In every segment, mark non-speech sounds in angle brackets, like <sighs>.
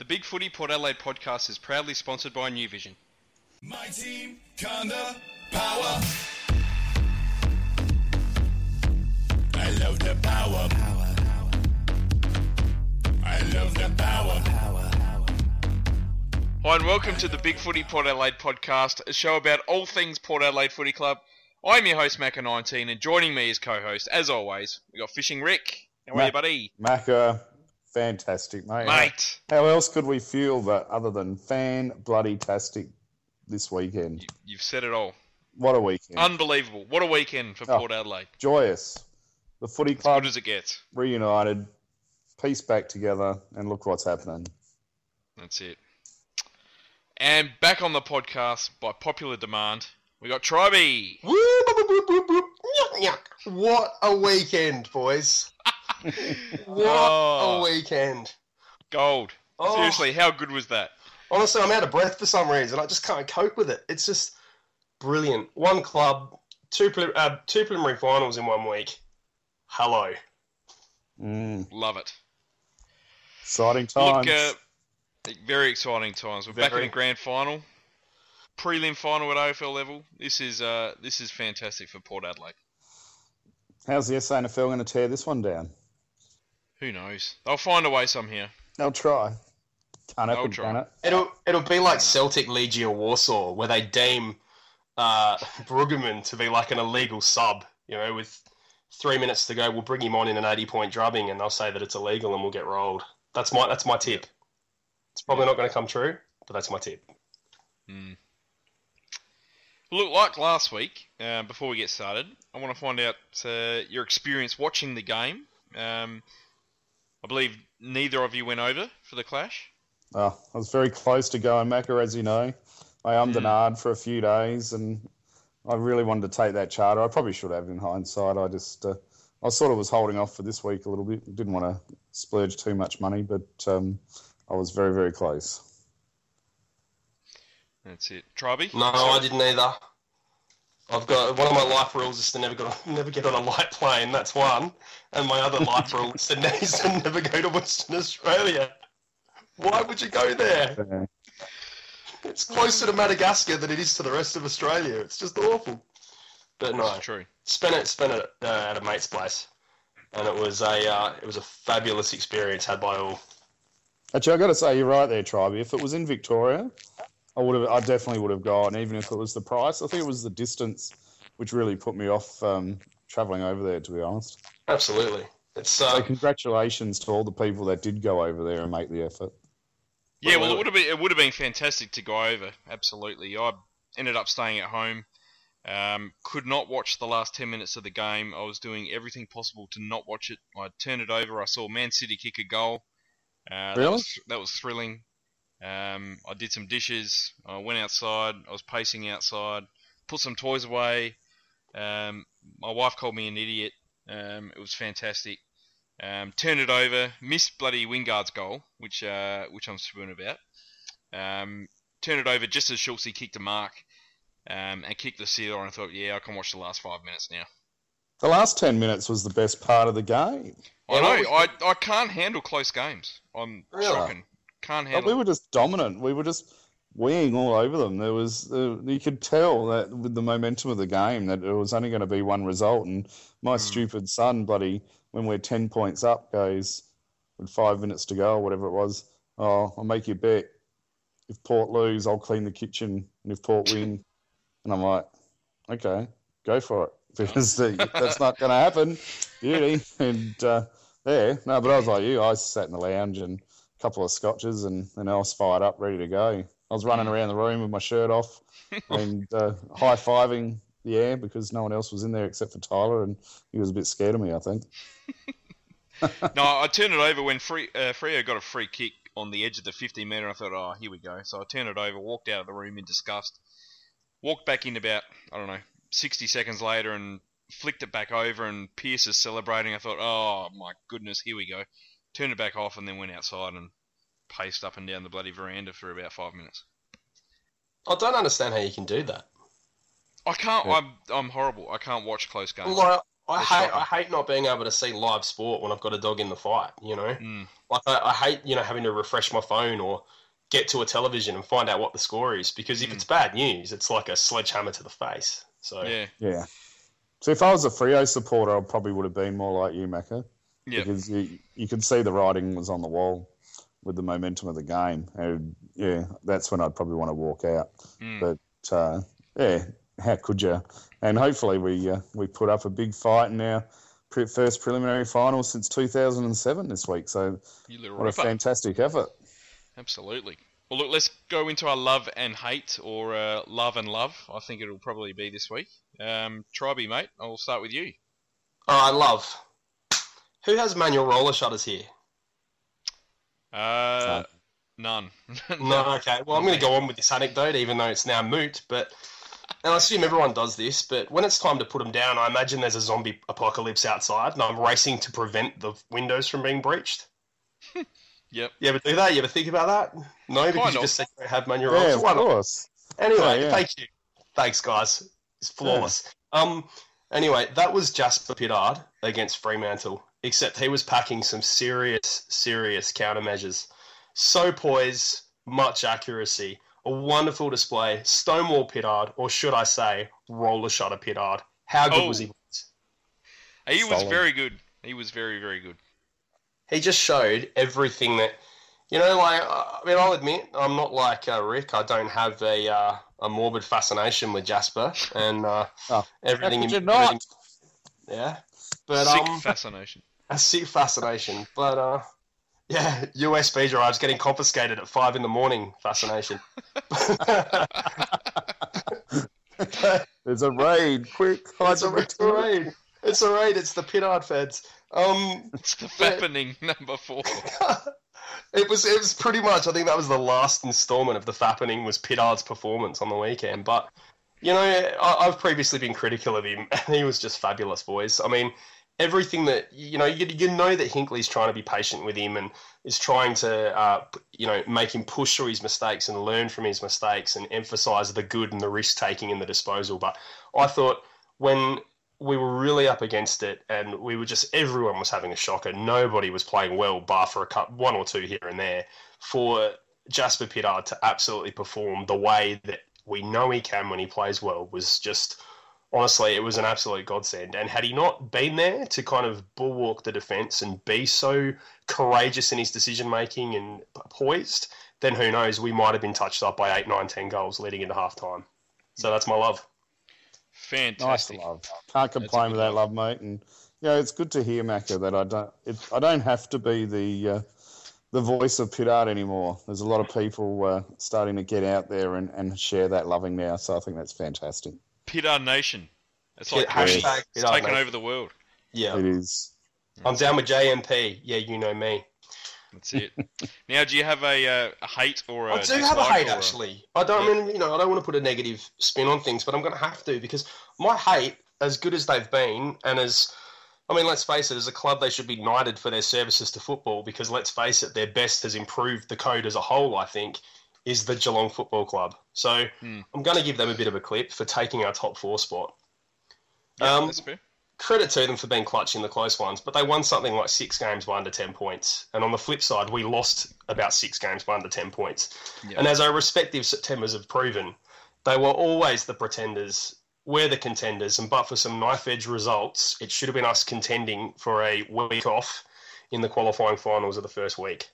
The Big Footy Port Adelaide podcast is proudly sponsored by New Vision. My team, kinda power. I love the power. Power, power. I love the power. Power, Hi, and welcome to the Big Footy Port Adelaide podcast, a show about all things Port Adelaide Footy Club. I'm your host, Macca19, and joining me as co host, as always, we got Fishing Rick. How are Mac- you, buddy? Macca, fantastic, mate. Mate, How else could we feel that other than fan bloody tastic this weekend? you, you've said it all. What a weekend. Unbelievable. What a weekend for Oh. Port Adelaide. Joyous. The footy As club good as it gets. reunited, pieced back together, and look what's happening. That's it. And back on the podcast by popular demand, we got Tribey. Woo, boop, boop, boop, boop, boop. Nyuk, nyuk. What a weekend, boys. <laughs> What Oh. a weekend. Gold. Oh. Seriously, how good was that? Honestly, I'm out of breath for some reason. I just can't cope with it. It's just brilliant. One club, two, prelim- uh, two preliminary finals in one week. Hello. Mm, Love it. exciting times. Look, uh, very exciting times. We're back in the grand final, prelim final at AFL level. This is uh, this is fantastic for Port Adelaide. How's the SANFL going to tear this one down? Who knows? They'll find a way somehow. They'll try. Can't They'll try. can it? It'll it'll be like Celtic Legia Warsaw, where they deem uh, <laughs> Brueggemann to be like an illegal sub. You know, with three minutes to go, we'll bring him on in an eighty-point drubbing, and they'll say that it's illegal, and we'll get rolled. That's my that's my tip. It's probably not going to come true, but that's my tip. Hmm. Look, like last week, uh, before we get started, I want to find out uh, your experience watching the game. Um, I believe neither of you went over for the clash. Oh, I was very close to going, Macca, as you know. I ummed and Mm. ahed for a few days, and I really wanted to take that charter. I probably should have in hindsight. I just, uh, I sort of was holding off for this week a little bit. Didn't want to splurge too much money, but um, I was very, very close. That's it. Triby? No, I didn't either. I've got one of my life rules is to never go, <laughs> never get on a light plane. That's one, and my other life rule is to, <laughs> is to never go to Western Australia. Why would you go there? It's closer to Madagascar than it is to the rest of Australia. It's just awful. But no, That's true. spent it spent it uh, at a mate's place, and it was a uh, it was a fabulous experience had by all. actually, I got to say, you're right there, Tribe. If it was in Victoria, I would have, I definitely would have gone, even if it was the price. I think it was the distance which really put me off um, travelling over there, to be honest. Absolutely, it's So, uh, congratulations to all the people that did go over there and make the effort. Yeah, well, Well, it would have been it would have been fantastic to go over. Absolutely, I ended up staying at home. Um, could not watch the last ten minutes of the game. I was doing everything possible to not watch it. I turned it over. I saw Man City kick a goal. Uh, That Really? was, that was thrilling. Um, I did some dishes. I went outside. I was pacing outside. Put some toys away. Um, my wife called me an idiot. Um, it was fantastic. Um, turned it over, missed bloody Wingard's goal, which uh, which I'm spoon about. Um, turned it over just as Schulz kicked a mark um, and kicked the sealer, and I thought, yeah, I can watch the last five minutes now. The last 10 minutes was the best part of the game. I know, I, I can't handle close games. I'm Really? shocking. Can't But we were just dominant. We were just weeing all over them. There was uh, you could tell that with the momentum of the game that it was only going to be one result. And my Mm. stupid son, buddy, when we're 10 points up, goes with five minutes to go or whatever it was. Oh, I'll make you a bet. If Port lose, I'll clean the kitchen, and if Port win, <laughs> and I'm like, okay, go for it <laughs> because that's not going to happen. Beauty and uh, there. No, but I was like you. I sat in the lounge and couple of scotches, and then I was fired up, ready to go. I was running around the room with my shirt off <laughs> and uh, high fiving the air because no one else was in there except for Tyler, and he was a bit scared of me, I think. <laughs> no, I turned it over when free, uh, Freo got a free kick on the edge of the 50 metre. I thought, oh, here we go. So I turned it over, walked out of the room in disgust, walked back in about, I don't know, 60 seconds later and flicked it back over, and Pearce is celebrating. I thought, oh, my goodness, here we go. Turned it back off and then went outside and paced up and down the bloody veranda for about five minutes. I don't understand how you can do that. I can't. Yeah. I'm I'm horrible. I can't watch close games. Like, I That's hate shocking. I hate not being able to see live sport when I've got a dog in the fight. You know, Mm. like I, I hate you know having to refresh my phone or get to a television and find out what the score is because if Mm. it's bad news, it's like a sledgehammer to the face. So Yeah. Yeah. So if I was a Freo supporter, I probably would have been more like you, Macca, Yeah. because you you could see the writing was on the wall with the momentum of the game, and yeah, that's when I'd probably want to walk out. Mm. But uh, yeah, how could you? And hopefully we uh, we put up a big fight in our pre- first preliminary final since 2007 this week. So You little what a fantastic effort! Absolutely. Well, look, let's go into our love and hate, or uh, love and love. I think it'll probably be this week. Um, Triby, mate, I'll start with you. all right, love. Who has manual roller shutters here? Uh, none. <laughs> No, okay. Well, I'm going to go on with this anecdote, even though it's now moot. But and I assume everyone does this. But when it's time to put them down, I imagine there's a zombie apocalypse outside, and I'm racing to prevent the windows from being breached. <laughs> Yep. You ever do that? You ever think about that? No, because Kind you of. just said you don't have manual Yeah, of course. Anyway, Yeah, yeah. thank you. Thanks, guys. It's flawless. Um. Anyway, that was Jasper Pittard against Fremantle, except he was packing some serious, serious countermeasures. So poised, much accuracy, a wonderful display. Stonewall Pittard, or should I say, roller shutter Pittard. How good Oh. was he? He was Solid. very good. He was very, very good. He just showed everything that, you know, like I mean, I'll admit I'm not like uh, Rick. I don't have a uh, a morbid fascination with Jasper and uh, Oh, everything. how in- could you not? everything- Yeah, but Sick um, fascination. A sick fascination. But uh, yeah, USB drives getting confiscated at five in the morning. Fascination. <laughs> There's a raid! Quick, hide it's, a, it's a raid. It's a raid. It's the Pittard feds. Um, It's the fappening number four. <laughs> it was it was pretty much. I think that was the last instalment of the fappening was Pittard's performance on the weekend. But you know, I, I've previously been critical of him, <laughs> and he was just fabulous, boys. I mean, everything that you know, you, you know that Hinkley's trying to be patient with him and is trying to uh, you know make him push through his mistakes and learn from his mistakes and emphasize the good and the risk taking and the disposal. But I thought when we were really up against it, and we were just everyone was having a shocker. Nobody was playing well, bar for a cup, one or two here and there. For Jasper Pittard to absolutely perform the way that we know he can when he plays well was just honestly, it was an absolute godsend. And had he not been there to kind of bulwark the defence and be so courageous in his decision making and poised, then who knows? We might have been touched up by eight, nine, ten goals leading into half time. So that's my love. Nice Fantastic. love. Can't complain with that love. love, mate. And yeah, it's good to hear, Macca, that I don't. It, I don't have to be the uh, the voice of Pittard anymore. There's a lot of people uh, starting to get out there and, and share that loving now. So I think that's fantastic. Pittard Nation. It's like Yeah, Kobe. hashtag It's Pittard taken Nation. over the world. Yeah. It is. I'm down with JMP. Yeah, you know me. That's it. <laughs> now, do you have a, uh, a hate or a I do have a hate or actually. I don't Yeah. mean you know I don't want to put a negative spin on things, but I'm going to have to because my hate, as good as they've been, and as I mean, let's face it, as a club they should be knighted for their services to football because let's face it, their best has improved the code as a whole. I think is the Geelong Football Club. So Hmm. I'm going to give them a bit of a clip for taking our top four spot. Yeah, Um, that's fair. credit to them for being clutch in the close ones, but they won something like six games by under 10 points. And on the flip side, we lost about six games by under 10 points. Yeah. And as our respective Septembers have proven, they were always the pretenders. We're the contenders. And but for some knife edge results, it should have been us contending for a week off in the qualifying finals of the first week.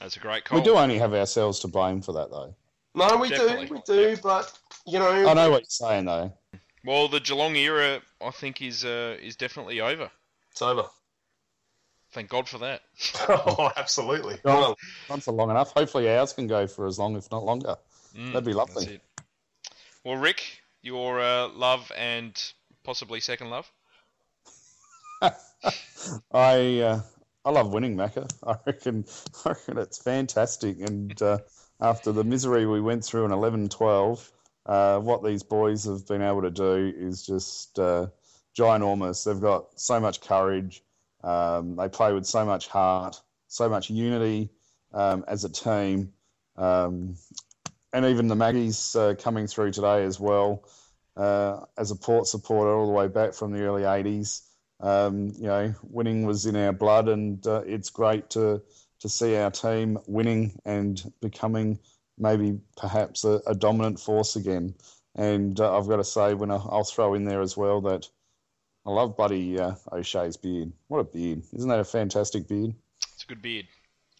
That's a great call. We do only have ourselves to blame for that, though. No, we Definitely. do, we do, but you know, I know what you're saying, though. Well, the Geelong era, I think, is uh, is definitely over. it's over. Thank God for that. <laughs> oh, absolutely. Well, Well, Not for long enough. Hopefully, ours can go for as long, if not longer. Mm, That'd be that's lovely. it. Well, Rick, your uh, love and possibly second love. <laughs> I uh, I love winning, Macca. <laughs> I reckon, I reckon it's fantastic. And uh, after the misery we went through in 11-12, uh, what these boys have been able to do is just uh, ginormous. They've got so much courage. Um, they play with so much heart, so much unity um, as a team. Um, and even the Maggies uh, coming through today as well. uh, as a Port supporter all the way back from the early '80s. Um, you know, winning was in our blood, and uh, it's great to to see our team winning and becoming maybe perhaps a, a dominant force again. And uh, I've got to say, when I, will throw in there as well that I love Buddy uh, O'Shea's beard. What a beard! Isn't that a fantastic beard? It's a good beard.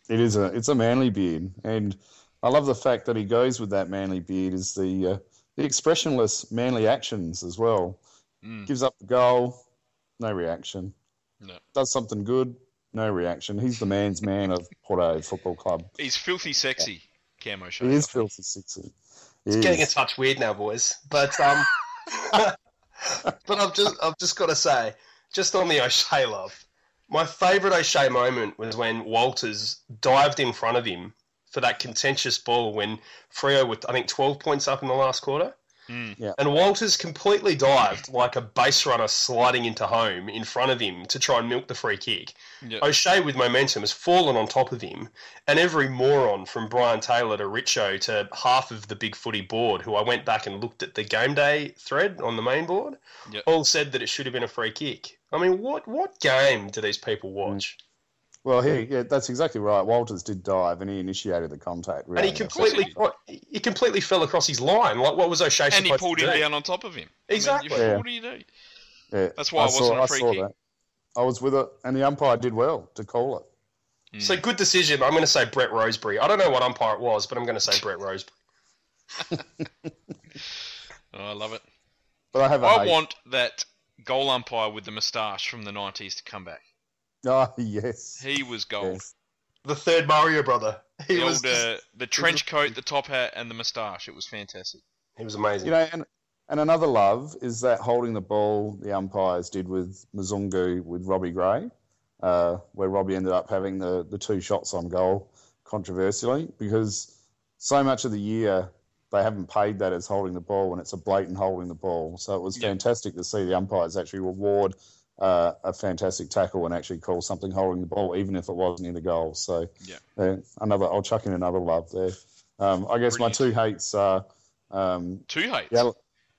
It is a it's a manly beard, and I love the fact that he goes with that manly beard is the uh, the expressionless manly actions as well. Mm. Gives up the goal, no reaction. No. Does something good, no reaction. He's the man's man of Porto Football Club. He's filthy sexy, Camo O'Shea. He is filthy sexy. He It's is. getting a touch weird now, boys. But um, <laughs> but I've just I've just got to say, just on the O'Shea love, my favourite O'Shea moment was when Walters dived in front of him for that contentious ball when Freo were I think twelve points up in the last quarter. Mm. And Walters completely dived like a base runner sliding into home in front of him to try and milk the free kick. Yeah. O'Shea with momentum has fallen on top of him, and every moron from Brian Taylor to Richo to half of the big footy board, who I went back and looked at the game day thread on the main board, Yep. all said that it should have been a free kick. I mean, what what game do these people watch? Well, he, yeah, that's exactly right. Walters did dive, and he initiated the contact. And he completely he completely fell across his line. Like what was O'Shea And he supposed pulled to him do? down on top of him. I mean, Exactly. Yeah. What do you do? Yeah, That's why it I wasn't saw, a free I saw kick. that. I was with it, and the umpire did well to call it. Mm. So good decision. I'm going to say Brett Rosebury. I don't know what umpire it was, but I'm going to say Brett Rosebury. <laughs> <laughs> Oh, I love it. But I have a I hate. want that goal umpire with the moustache from the 90s to come back. Oh <laughs> yes. He was gold. yes. The third Mario brother. <laughs> He The, was old, uh, the <laughs> trench coat, the top hat, and the moustache. It was fantastic. he was amazing. You know, and and another love is that holding the ball the umpires did with Mzungu with Robbie Gray, uh, where Robbie ended up having the, the two shots on goal controversially because so much of the year they haven't paid that as holding the ball and it's a blatant holding the ball. So it was Yeah. fantastic to see the umpires actually reward uh, a fantastic tackle and actually call something holding the ball, even if it wasn't in the goal. So Yeah. uh, another, I'll chuck in another love there. Um, I guess my two hates are um, Two hates. yeah,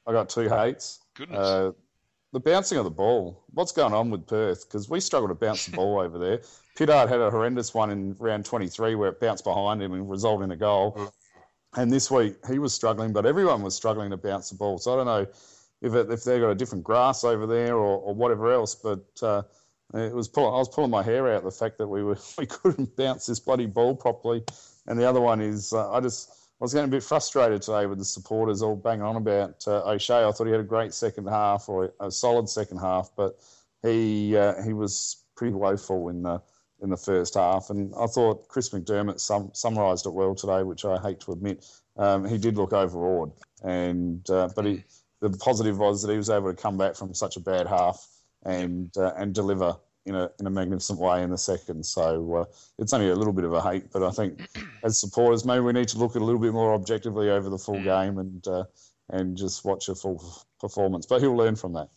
I got two hates. Goodness. Uh, the bouncing of the ball. What's going on with Perth? Because we struggle to bounce the ball <laughs> over there. Pittard had a horrendous one in round 23 where it bounced behind him and resulted in a goal. And this week he was struggling, but everyone was struggling to bounce the ball. So I don't know if it, if they've got a different grass over there or, or whatever else, but uh, it was I was pulling my hair out the fact that we were <laughs> we couldn't bounce this bloody ball properly. And the other one is uh, I just I was getting a bit frustrated today with the supporters all banging on about uh, O'Shea. I thought he had a great second half or a solid second half, but he uh, he was pretty woeful in the in the first half. And I thought Chris McDermott sum, summarised it well today, which I hate to admit. Um, he did look overawed, and uh, but he, the positive was that he was able to come back from such a bad half and uh, and deliver in a in a magnificent way in the second. So uh, it's only a little bit of a hate, but I think <clears throat> as supporters, maybe we need to look at a little bit more objectively over the full Mm. game and uh, and just watch a full performance. But he'll learn from that.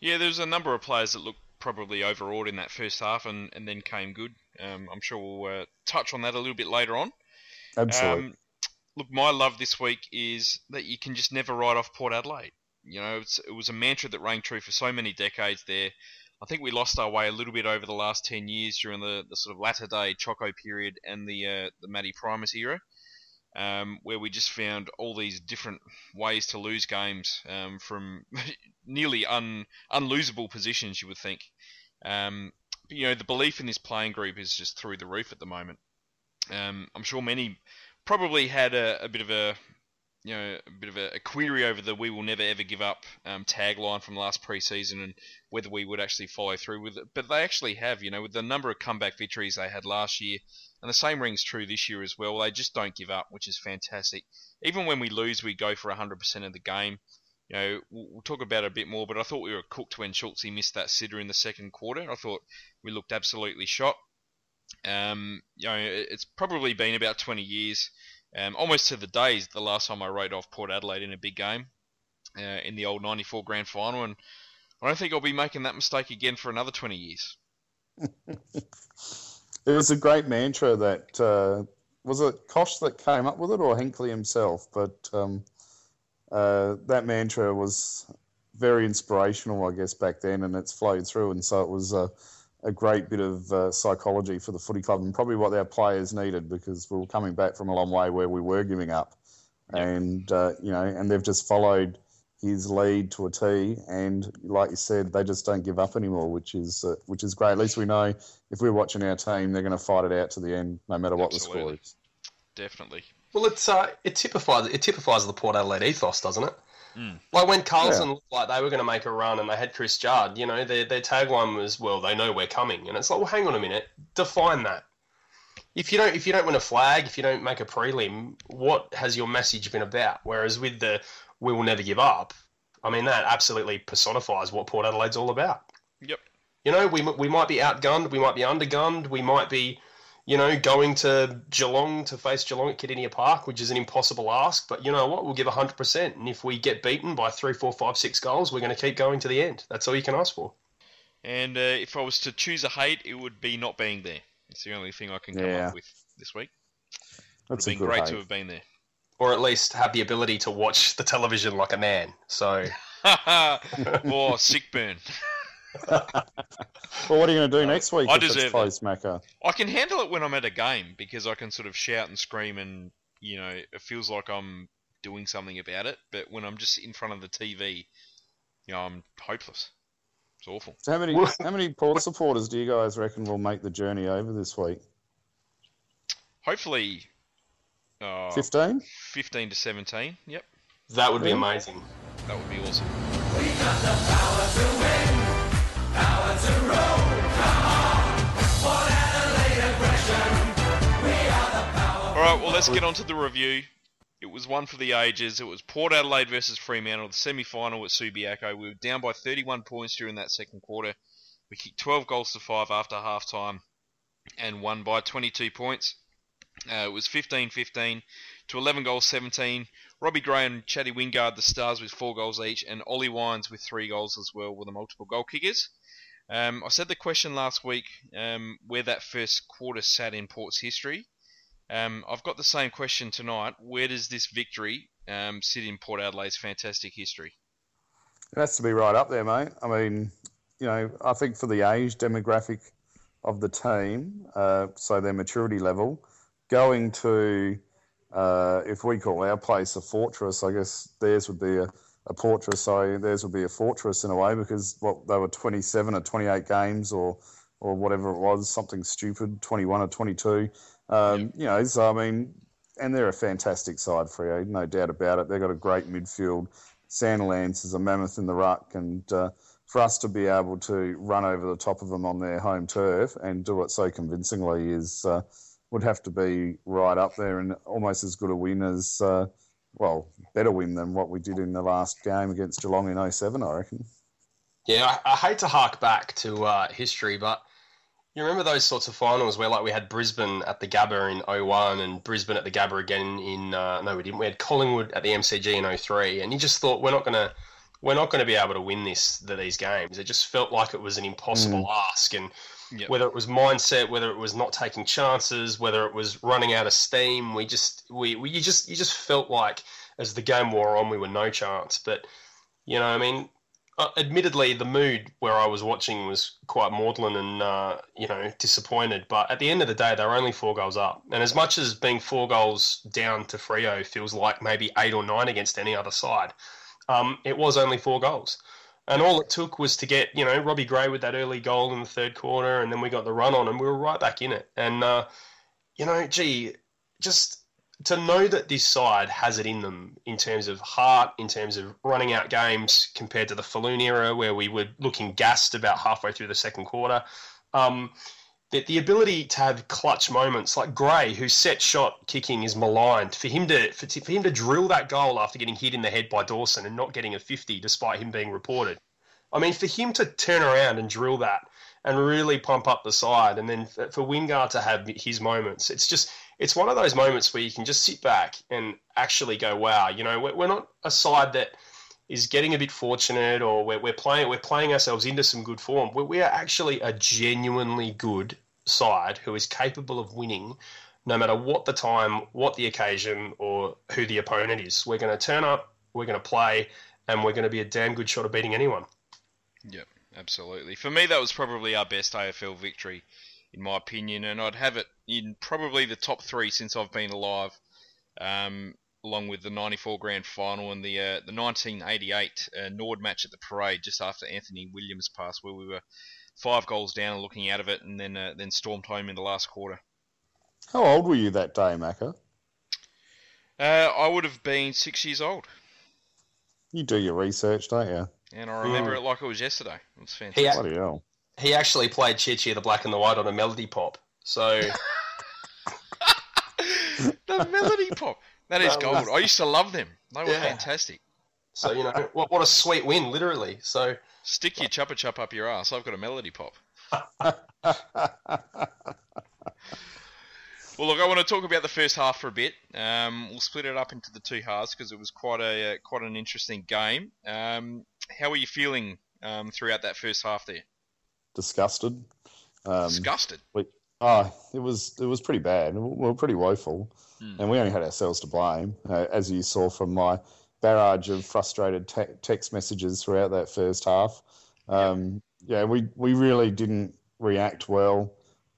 Yeah, there was a number of players that looked probably overawed in that first half and, and then came good. Um, I'm sure we'll uh, touch on that a little bit later on. Absolutely. Um, look, my love this week is that you can just never write off Port Adelaide. You know, it was a mantra that rang true for so many decades there. I think we lost our way a little bit over the last 10 years during the, the sort of latter day Choco period and the uh, the Matty Primus era, um, where we just found all these different ways to lose games um, from <laughs> nearly un, unlosable positions, you would think. Um, but, you know, the belief in this playing group is just through the roof at the moment. Um, I'm sure many probably had a, a bit of a you know a bit of a, a query over the "We will never ever give up" um, tagline from last preseason and whether we would actually follow through with it. But they actually have, you know, with the number of comeback victories they had last year, and the same rings true this year as well. They just don't give up, which is fantastic. Even when we lose, we go for 100% of the game. You know, we'll, we'll talk about it a bit more, but I thought we were cooked when Schulz missed that sitter in the second quarter. I thought we looked absolutely shot. Um, you know, it's probably been about 20 years, um, almost to the days, the last time I rode off Port Adelaide in a big game uh, in the old 94 grand final, and I don't think I'll be making that mistake again for another 20 years. <laughs> It was a great mantra that uh, was it Kosh that came up with it or Hinkley himself, but um, uh, that mantra was very inspirational, I guess, back then, and it's flowed through. And so it was a, a great bit of uh, psychology for the footy club, and probably what our players needed because we were coming back from a long way where we were giving up, and uh, you know, and they've just followed his lead to a T, and like you said, they just don't give up anymore, which is uh, which is great. At least we know if we're watching our team, they're going to fight it out to the end, no matter what the score is. Definitely. Well, it's uh, it typifies it typifies the Port Adelaide ethos, doesn't it? Mm. Like when Carlton Yeah. looked like they were going to make a run and they had Chris Judd, you know, their their tagline was, "Well, they know we're coming," and it's like, well, hang on a minute, define that. If you don't if you don't win a flag, if you don't make a prelim, what has your message been about? Whereas with the "we will never give up," I mean that absolutely personifies what Port Adelaide's all about. Yep. You know, we we might be outgunned, we might be undergunned, we might be, you know, going to Geelong to face Geelong at Kardinia Park, which is an impossible ask. But you know what? We'll give hundred percent, and if we get beaten by three, four, five, six goals, we're going to keep going to the end. That's all you can ask for. And uh, if I was to choose a hate, it would be not being there. It's the only thing I can come Yeah. up with this week. It would That's have a been good great hate. to have been there. Or at least have the ability to watch the television like a man. So <laughs> or sick burn. <laughs> Well, what are you going to do next week I if deserve it's it. close, Macca? I can handle it when I'm at a game because I can sort of shout and scream and you know it feels like I'm doing something about it. But when I'm just in front of the TV, you know I'm hopeless. It's awful. So how many how many Port supporters do you guys reckon will make the journey over this week? Hopefully, uh, Fifteen. 15 to 17. Yep, that would be amazing. that would be awesome. All right, well, let's get on to the review. It was one for the ages. It was Port Adelaide versus Fremantle, the semi final at Subiaco. We were down by 31 points during that second quarter. We kicked 12 goals to 5 after half time and won by 22 points. Uh, it was 15 15 to 11 goals 17. Robbie Gray and Chatty Wingard, the stars, with four goals each, and Ollie Wines with three goals as well, were the multiple goal kickers. Um, I said the question last week um, where that first quarter sat in Port's history. Um, I've got the same question tonight. Where does this victory um, sit in Port Adelaide's fantastic history? It has to be right up there, mate. I mean, you know, I think for the age demographic of the team, uh, so their maturity level, going to, uh, if we call our place a fortress, I guess theirs would be a, a fortress. So theirs would be a fortress in a way because what they were 27 or 28 games or or whatever it was, something stupid, 21 or 22. Um, You know, so I mean, and they're a fantastic side, Freo, no doubt about it. They've got a great midfield. Sandilands is a mammoth in the ruck, and uh, for us to be able to run over the top of them on their home turf and do it so convincingly is uh, would have to be right up there and almost as good a win as, uh, well, better win than what we did in the last game against Geelong in 07, I reckon. Yeah, I, I hate to hark back to uh, history, but you remember those sorts of finals where, like, we had Brisbane at the Gabba in 01 and Brisbane at the Gabba again in uh, no, we didn't. We had Collingwood at the MCG in 03, and you just thought we're not gonna we're not going to be able to win this these games. It just felt like it was an impossible ask, and Yep. whether it was mindset, whether it was not taking chances, whether it was running out of steam, we just we, we you just you just felt like as the game wore on, we were no chance. But you know, I mean, uh, admittedly, the mood where I was watching was quite maudlin and uh, you know disappointed. But at the end of the day, they were only four goals up, and as much as being four goals down to Freo feels like maybe eight or nine against any other side, um, it was only four goals. And all it took was to get, you know, Robbie Gray with that early goal in the third quarter, and then we got the run on, and we were right back in it. And, uh, you know, gee, just to know that this side has it in them in terms of heart, in terms of running out games compared to the Falloon era where we were looking gassed about halfway through the second quarter. Um, the, the ability to have clutch moments like Gray, whose set shot kicking is maligned, for him to for, for him to drill that goal after getting hit in the head by Dawson and not getting a fifty despite him being reported. I mean, for him to turn around and drill that and really pump up the side, and then for, for Wingard to have his moments, it's just it's one of those moments where you can just sit back and actually go, "Wow!" You know, we're, we're not a side that is getting a bit fortunate, or we're, we're playing we're playing ourselves into some good form. We, we are actually a genuinely good side who is capable of winning, no matter what the time, what the occasion, or who the opponent is. We're going to turn up we're going to play, and we're going to be a damn good shot of beating anyone. Yep, absolutely. For me, that was probably our best AFL victory, in my opinion, and I'd have it in probably the top three since I've been alive, um, along with the '94 Grand Final and the uh, the 1988 uh, Nord match at the Parade just after Anthony Williams passed, where we were five goals down and looking out of it, and then uh, then stormed home in the last quarter. How old were you that day, Macca? Uh, I would have been six years old, You do your research, don't you? and I remember Mm. it like it was yesterday. It was He, fantastic. Bloody hell. he actually played Cheer Cheer the Black and the White on a melody pop. So <laughs> the melody pop. That is That gold. I used to love them. They were Yeah. fantastic. so you know what what a sweet win, literally. So Stick your chuppa chup up your ass. I've got a melody pop. <laughs> Well, look, I want to talk about the first half for a bit. Um, we'll split it up into the two halves because it was quite a uh, quite an interesting game. Um, how were you feeling um, throughout that first half there? Disgusted. Um, Disgusted. Oh, it was it was pretty bad. We were pretty woeful, Hmm. and we only had ourselves to blame, uh, as you saw from my barrage of frustrated te- text messages throughout that first half. Um, yeah, we we really didn't react well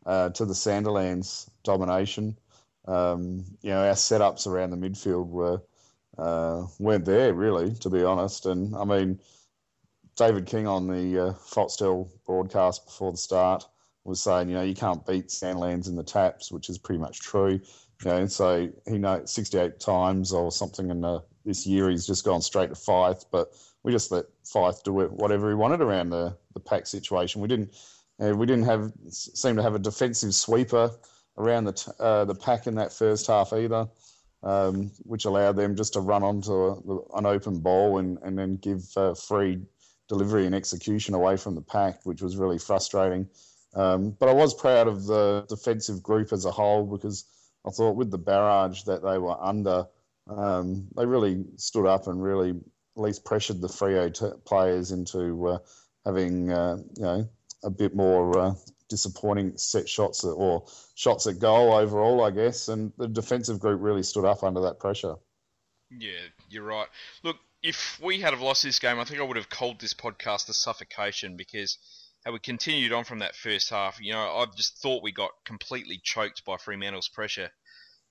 uh, to the Sandilands domination. Um, you know, our setups around the midfield were uh, weren't there really, to be honest. And I mean, David King on the uh, Foxtel broadcast before the start was saying, you know, you can't beat Sandilands in the taps, which is pretty much true. You know, so he knows 68 times or something in the, this year he's just gone straight to Fyfe, but we just let Fyfe do it whatever he wanted around the, the pack situation. We didn't uh, we didn't have seem to have a defensive sweeper around the uh, the pack in that first half either, um, which allowed them just to run onto a, an open ball and, and then give uh, free delivery and execution away from the pack, which was really frustrating. Um, but I was proud of the defensive group as a whole because I thought with the barrage that they were under, um, they really stood up and really at least pressured the Freo t- players into uh, having uh, you know a bit more uh, disappointing set shots or shots at goal overall, I guess. And the defensive group really stood up under that pressure. Yeah, you're right. Look, if we had have lost this game, I think I would have called this podcast a suffocation because how we continued on from that first half. You know, I just thought we got completely choked by Fremantle's pressure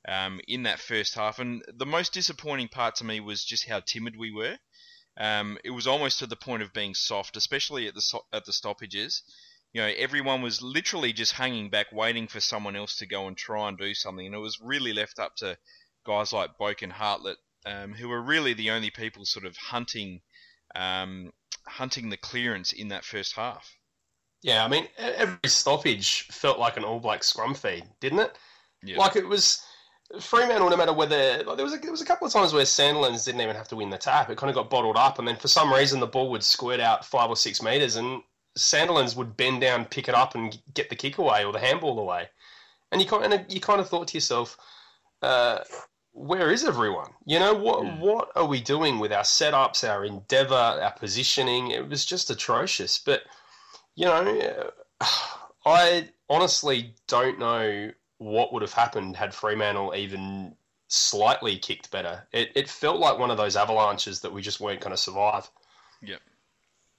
um, in that first half, and the most disappointing part to me was just how timid we were. Um, it was almost to the point of being soft, especially at the at the stoppages. You know, everyone was literally just hanging back, waiting for someone else to go and try and do something, and it was really left up to guys like Boak and Hartlett um, who were really the only people sort of hunting um, hunting the clearance in that first half. Yeah, I mean e- every stoppage felt like an All Black scrum feed, didn't it? Yeah. Like it was Fremantle, no matter whether like there was a, there was a couple of times where Sandilands didn't even have to win the tap. It kind of got bottled up, and then for some reason the ball would squirt out five or six meters, and Sandilands would bend down, pick it up, and get the kick away or the handball away. And you kind of you kind of thought to yourself, uh, where is everyone? You know what Mm. what are we doing with our setups, our endeavor, our positioning? It was just atrocious. But you know, <sighs> I honestly don't know what would have happened had Fremantle even slightly kicked better. It, it felt like one of those avalanches that we just weren't going to survive. Yep.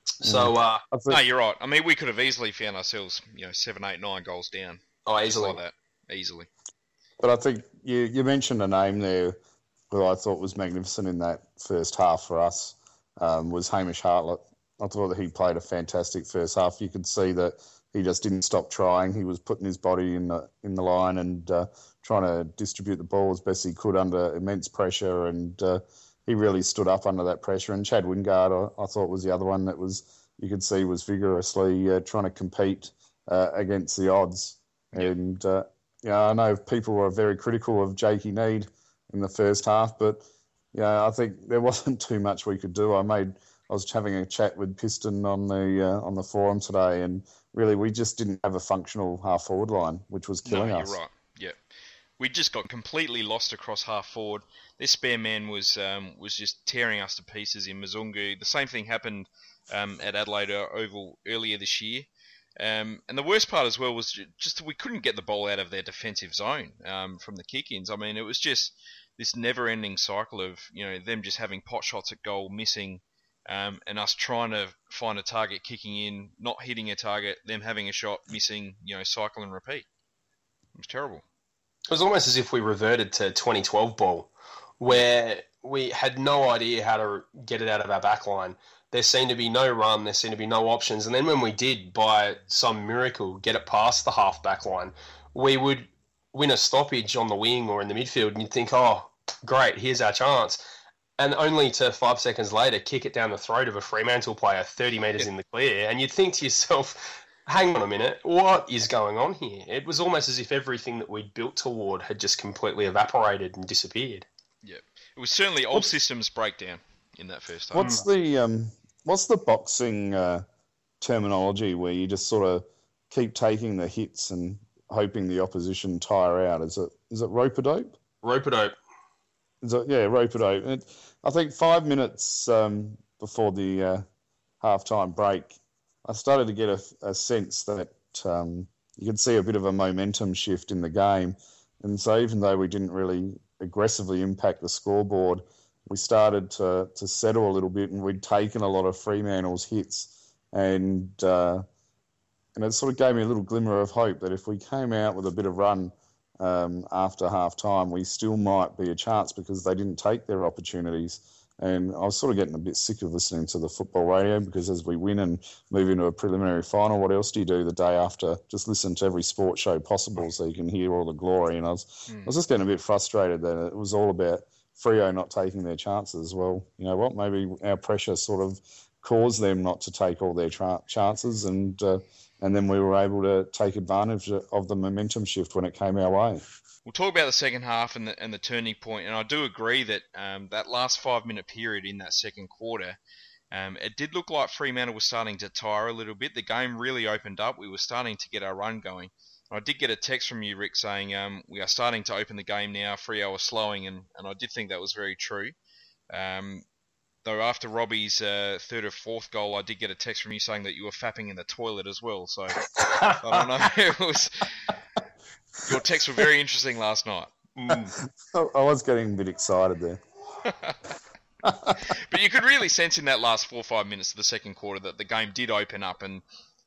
So, uh, No, you're right. I mean, we could have easily found ourselves, you know, seven, eight, nine goals down. oh, easily. like that, easily. but I think you, you mentioned a name there who I thought was magnificent in that first half for us um, was Hamish Hartlett. I thought that he played a fantastic first half. You could see that he just didn't stop trying. He was putting his body in the in the line and uh, trying to distribute the ball as best he could under immense pressure. And uh, he really stood up under that pressure. And Chad Wingard, I, I thought was the other one that was you could see was vigorously uh, trying to compete uh, against the odds. And uh, yeah, I know people were very critical of Jakey Neade in the first half, but yeah, I think there <laughs> wasn't too much we could do. I made I was having a chat with Piston on the uh, on the forum today, and really we just didn't have a functional half forward line, which was killing no, us. you're right. Yeah, we just got completely lost across half forward. This spare man was um, was just tearing us to pieces in Mzungu. The same thing happened um, at Adelaide Oval earlier this year. Um, and the worst part as well was just we couldn't get the ball out of their defensive zone um, from the kick-ins. I mean, it was just this never-ending cycle of you know them just having pot shots at goal, missing, um, and us trying to find a target, kicking in, not hitting a target, them having a shot, missing, you know, cycle and repeat. It was terrible. It was almost as if we reverted to 2012 ball, where we had no idea how to get it out of our back line. There seemed to be no run, there seemed to be no options. And then when we did, by some miracle, get it past the half back line, we would win a stoppage on the wing or in the midfield, and you'd think, oh, great, here's our chance. And only to five seconds later, kick it down the throat of a Fremantle player 30 metres in the clear. And you'd think to yourself, hang on a minute, what is going on here? It was almost as if everything that we'd built toward had just completely evaporated and disappeared. Yep. It was certainly all systems breakdown in that first half. What's the um, what's the boxing uh, terminology where you just sort of keep taking the hits and hoping the opposition tire out? Is it is it rope a dope? Rope it out. Yeah, rope it dope. It, I think five minutes um, before the uh, halftime break, I started to get a, a sense that um, you could see a bit of a momentum shift in the game. And so, even though we didn't really aggressively impact the scoreboard, we started to, to settle a little bit, and we'd taken a lot of Fremantle's hits, and uh, and it sort of gave me a little glimmer of hope that if we came out with a bit of run um, after half time, we still might be a chance because they didn't take their opportunities. And I was sort of getting a bit sick of listening to the football radio because as we win and move into a preliminary final, what else do you do the day after? Just listen to every sports show possible so you can hear all the glory. And I was, I was just getting a bit frustrated that it was all about Freo not taking their chances. Well, you know what? Maybe our pressure sort of caused them not to take all their tra- chances, and uh, and then we were able to take advantage of the momentum shift when it came our way. We'll talk about the second half and the, and the turning point, and I do agree that um, that last five minute period in that second quarter, um, it did look like Fremantle was starting to tire a little bit. The game really opened up. We were starting to get our run going. I did get a text from you, Rick, saying um, we are starting to open the game now. Freo are slowing, and, and I did think that was very true. Um, though after Robbie's uh, third or fourth goal, I did get a text from you saying that you were fapping in the toilet as well. So I don't know. <laughs> it was your texts were very interesting last night. Mm. <laughs> I I was getting a bit excited there. <laughs> but you could really sense in that last four or five minutes of the second quarter that the game did open up, and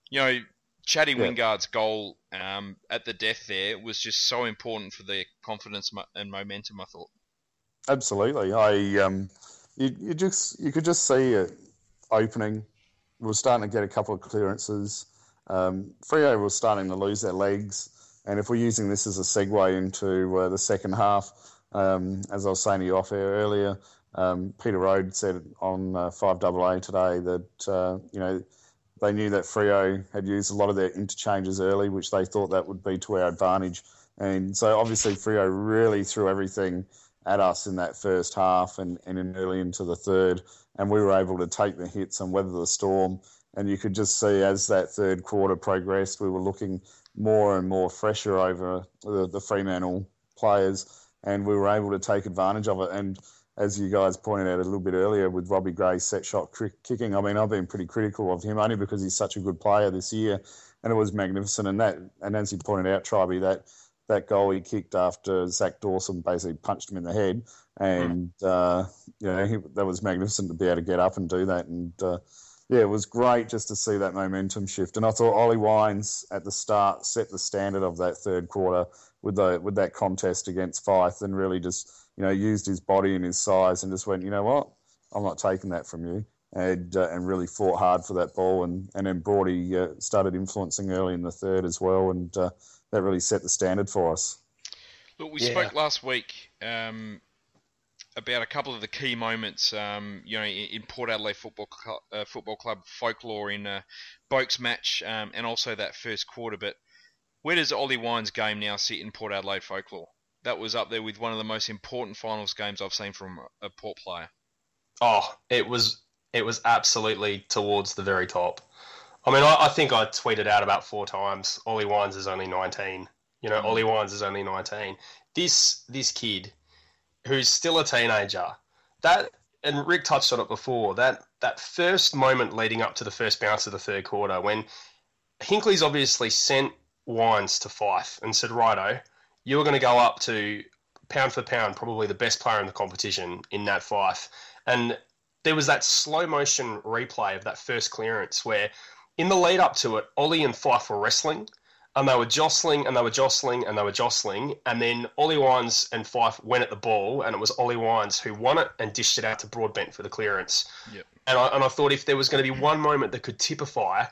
you know, Chatty Yeah. Wingard's goal um, at the death there was just so important for the confidence and momentum. I thought. Absolutely. I um, you, you just you could just see it opening. We were starting to get a couple of clearances. Um, Freo was starting to lose their legs, and if we're using this as a segue into uh, the second half, um, as I was saying to you off air earlier, um, Peter Rohde said on uh, Five AA today that uh, you know they knew that Freo had used a lot of their interchanges early, which they thought that would be to our advantage, and so obviously Freo really threw everything at us in that first half and, and early into the third, and we were able to take the hits and weather the storm. And you could just see as that third quarter progressed, we were looking more and more fresher over the, the Fremantle players, and we were able to take advantage of it. And as you guys pointed out a little bit earlier with Robbie Gray's set shot kicking, I mean, I've been pretty critical of him only because he's such a good player this year, and it was magnificent. And that, and as you pointed out, Tribe, that that goal he kicked after Zac Dawson basically punched him in the head, and uh, you know he, that was magnificent to be able to get up and do that. And uh, yeah, it was great just to see that momentum shift. And I thought Ollie Wines at the start set the standard of that third quarter with the with that contest against Fyfe, and really just you know used his body and his size and just went, you know what, I'm not taking that from you. And, uh, and really fought hard for that ball, and and then Brody uh, started influencing early in the third as well, and uh, that really set the standard for us. Look, we Yeah. spoke last week um, about a couple of the key moments, um, you know, in, in Port Adelaide Football Club, uh, Football Club folklore in uh, Boak's match, um, and also that first quarter. But where does Ollie Wine's game now sit in Port Adelaide folklore? That was up there with one of the most important finals games I've seen from a Port player. Oh, it was it was absolutely towards the very top. I mean, I, I think I tweeted out about four times. Ollie Wines is only nineteen. You know, mm. Ollie Wines is only nineteen. This this kid, who's still a teenager, that and Rick touched on it before. That that first moment leading up to the first bounce of the third quarter, when Hinkley's obviously sent Wines to Fyfe and said, "Righto, you are going to go up to pound for pound, probably the best player in the competition in that Fyfe." And there was that slow motion replay of that first clearance where, in the lead up to it, Ollie and Fyfe were wrestling, and they were jostling and they were jostling and they were jostling, and then Ollie Wines and Fyfe went at the ball, and it was Ollie Wines who won it and dished it out to Broadbent for the clearance. Yep. And I, and I thought if there was going to be one moment that could typify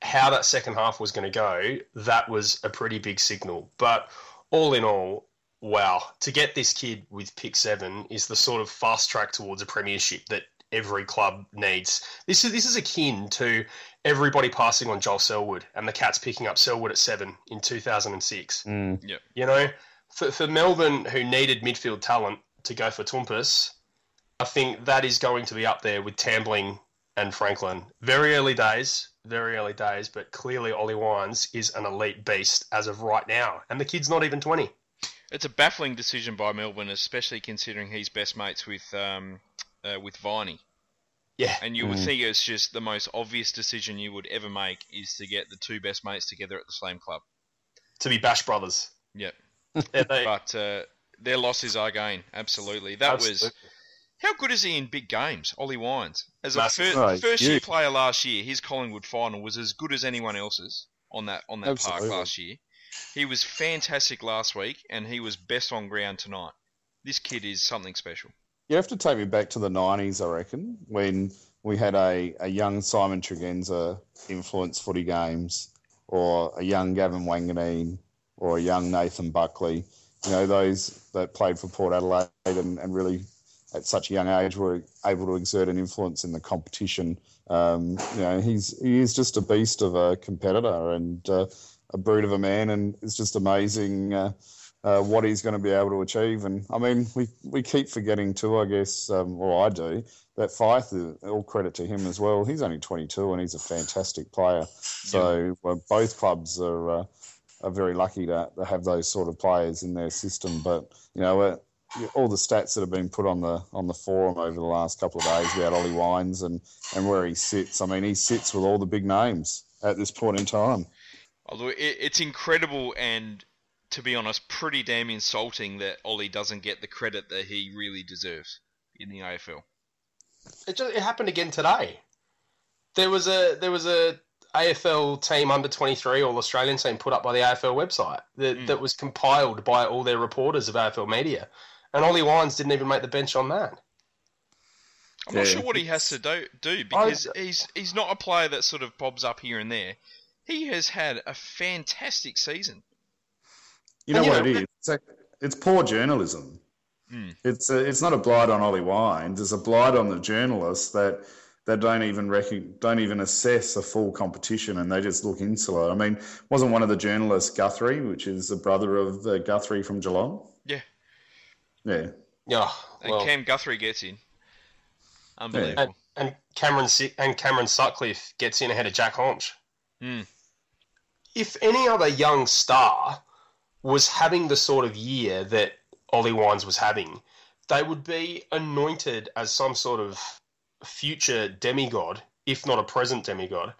how that second half was going to go, that was a pretty big signal. But all in all, wow, to get this kid with pick seven is the sort of fast track towards a premiership that every club needs. This is this is akin to everybody passing on Joel Selwood and the Cats picking up Selwood at seven in 2006. Mm. You know, for, for Melbourne, who needed midfield talent to go for Toumpas, I think that is going to be up there with Tambling and Franklin. Very early days, very early days, but clearly Ollie Wines is an elite beast as of right now. And the kid's not even 20. It's a baffling decision by Melbourne, especially considering he's best mates with um, uh, with Viney. Yeah. And you would Mm. think it's just the most obvious decision you would ever make is to get the two best mates together at the same club. To be Bash Brothers. Yep. <laughs> Yeah, they- But uh, their loss is our gain. Absolutely. That was how good is he in big games, Ollie Wines? As a fir- Oh, first year player last year, his Collingwood final was as good as anyone else's on that on that Absolutely. park last year. He was fantastic last week, and he was best on ground tonight. This kid is something special. You have to take me back to the 90s, I reckon, when we had a, a young Simon Tregenza influence footy games, or a young Gavin Wanganeen, or a young Nathan Buckley. You know, those that played for Port Adelaide and, and really at such a young age were able to exert an influence in the competition. Um, you know, he's he is just a beast of a competitor and uh, a brute of a man, and it's just amazing. Uh, uh, what he's going to be able to achieve. And I mean, we, we keep forgetting too, I guess, um, or I do, that Fyfe, uh, all credit to him as well. He's only 22 and he's a fantastic player. So well, both clubs are, uh, are very lucky to, to have those sort of players in their system. But, you know, uh, all the stats that have been put on the on the forum over the last couple of days about Ollie Wines and, and where he sits. I mean, he sits with all the big names at this point in time. Although it, it's incredible and, to be honest, pretty damn insulting that Ollie doesn't get the credit that he really deserves in the AFL. It, just, it happened again today. There was a there was a AFL team under twenty three All Australian team put up by the AFL website that, Mm. that was compiled by all their reporters of AFL media, and Ollie Wines didn't even make the bench on that. I'm not sure what he has to do, do because he's he's not a player that sort of bobs up here and there. He has had a fantastic season. You know And, you what know, it is? It's, like- it's poor journalism. Hmm. It's a, it's not a blight on Ollie Wines. It's a blight on the journalists that that don't even recog don't even assess a full competition and they just look insular. I mean, wasn't one of the journalists Guthrie, which is the brother of uh, Guthrie from Geelong? Yeah. Yeah. Yeah, And well, Cam Guthrie gets in. Unbelievable. and Cameron Si- and Cameron Sutcliffe gets in ahead of Jack Hombsch. Hmm. If any other young star was having the sort of year that Ollie Wines was having, they would be anointed as some sort of future demigod, if not a present demigod.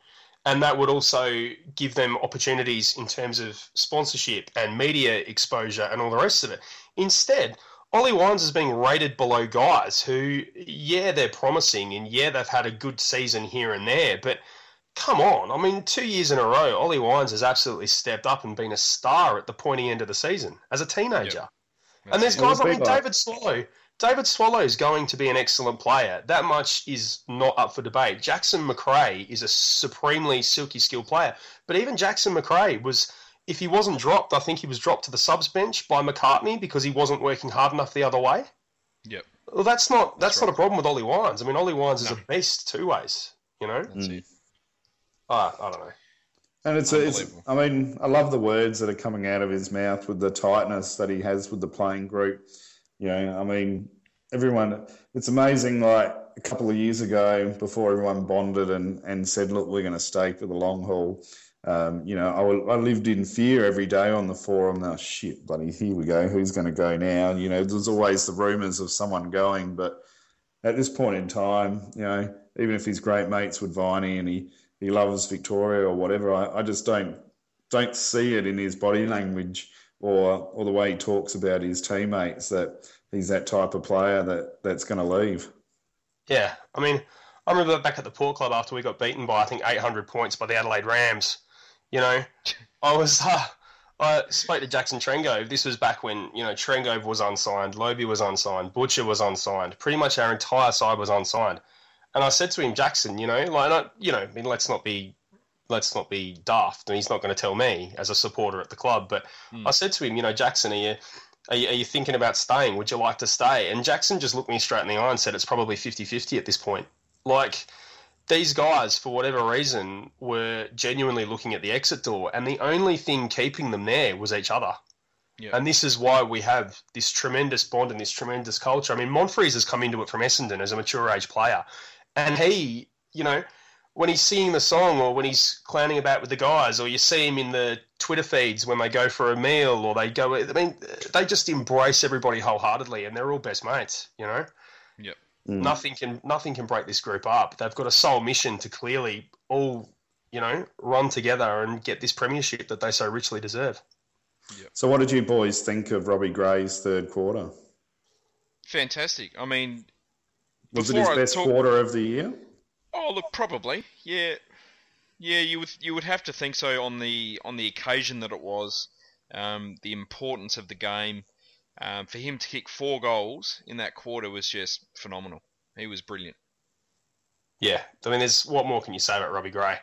And that would also give them opportunities in terms of sponsorship and media exposure and all the rest of it. Instead, Ollie Wines is being rated below guys who, yeah, they're promising and yeah, they've had a good season here and there, but come on. I mean, two years in a row, Ollie Wines has absolutely stepped up and been a star at the pointy end of the season as a teenager. That's And there's guys the like big guy- David Swallow. David Swallow is going to be an excellent player. That much is not up for debate. Jackson Macrae is a supremely silky skilled player. But even Jackson Macrae was, if he wasn't dropped, I think he was dropped to the subs bench by McCartney because he wasn't working hard enough the other way. Yep. Well, that's not that's, That's not a problem with Ollie Wines. I mean, Ollie Wines is a beast two ways. You know, That's Mm. it. Uh, I don't know. And it's, it's. I mean, I love the words that are coming out of his mouth with the tightness that he has with the playing group. You know, I mean, everyone, it's amazing. Like a couple of years ago, before everyone bonded and, and said, look, we're going to stay for the long haul. Um, you know, I, I lived in fear every day on the forum. Oh, shit, buddy, here we go. Who's going to go now? You know, there's always the rumours of someone going. But at this point in time, you know, even if he's great mates with Viney and he, he loves Victoria or whatever. I, I just don't don't see it in his body language or or the way he talks about his teammates that he's that type of player that that's going to leave. Yeah, I mean, I remember back at the Port Club after we got beaten by I think 800 points by the Adelaide Rams. You know, <laughs> I was uh, I spoke to Jackson Trengove. This was back when you know Trengove was unsigned, Lobie was unsigned, Butcher was unsigned. Pretty much our entire side was unsigned. And I said to him, Jackson, you know, like, not, you know, I mean, let's not be let's not be daft. And he's not going to tell me as a supporter at the club. But Mm. I said to him, you know, Jackson, are you, are you, are you thinking about staying? Would you like to stay? And Jackson just looked me straight in the eye and said, it's probably 50 50 at this point. Like, these guys, for whatever reason, were genuinely looking at the exit door, and the only thing keeping them there was each other. Yeah. And this is why we have this tremendous bond and this tremendous culture. I mean, Monfries has come into it from Essendon as a mature age player. And he, you know, when he's singing the song or when he's clowning about with the guys, or you see him in the Twitter feeds when they go for a meal or they go, I mean, they just embrace everybody wholeheartedly and they're all best mates, you know? Mm. Nothing can nothing can break this group up. They've got a sole mission to clearly all, you know, run together and get this premiership that they so richly deserve. So, what did you boys think of Robbie Gray's third quarter? Fantastic. I mean, Was it his I best talk- quarter of the year? Oh, look, probably, yeah, yeah. You would you would have to think so on the on the occasion that it was, um, the importance of the game. Um, for him to kick four goals in that quarter was just phenomenal. He was brilliant. Yeah, I mean, there's what more can you say about Robbie Gray?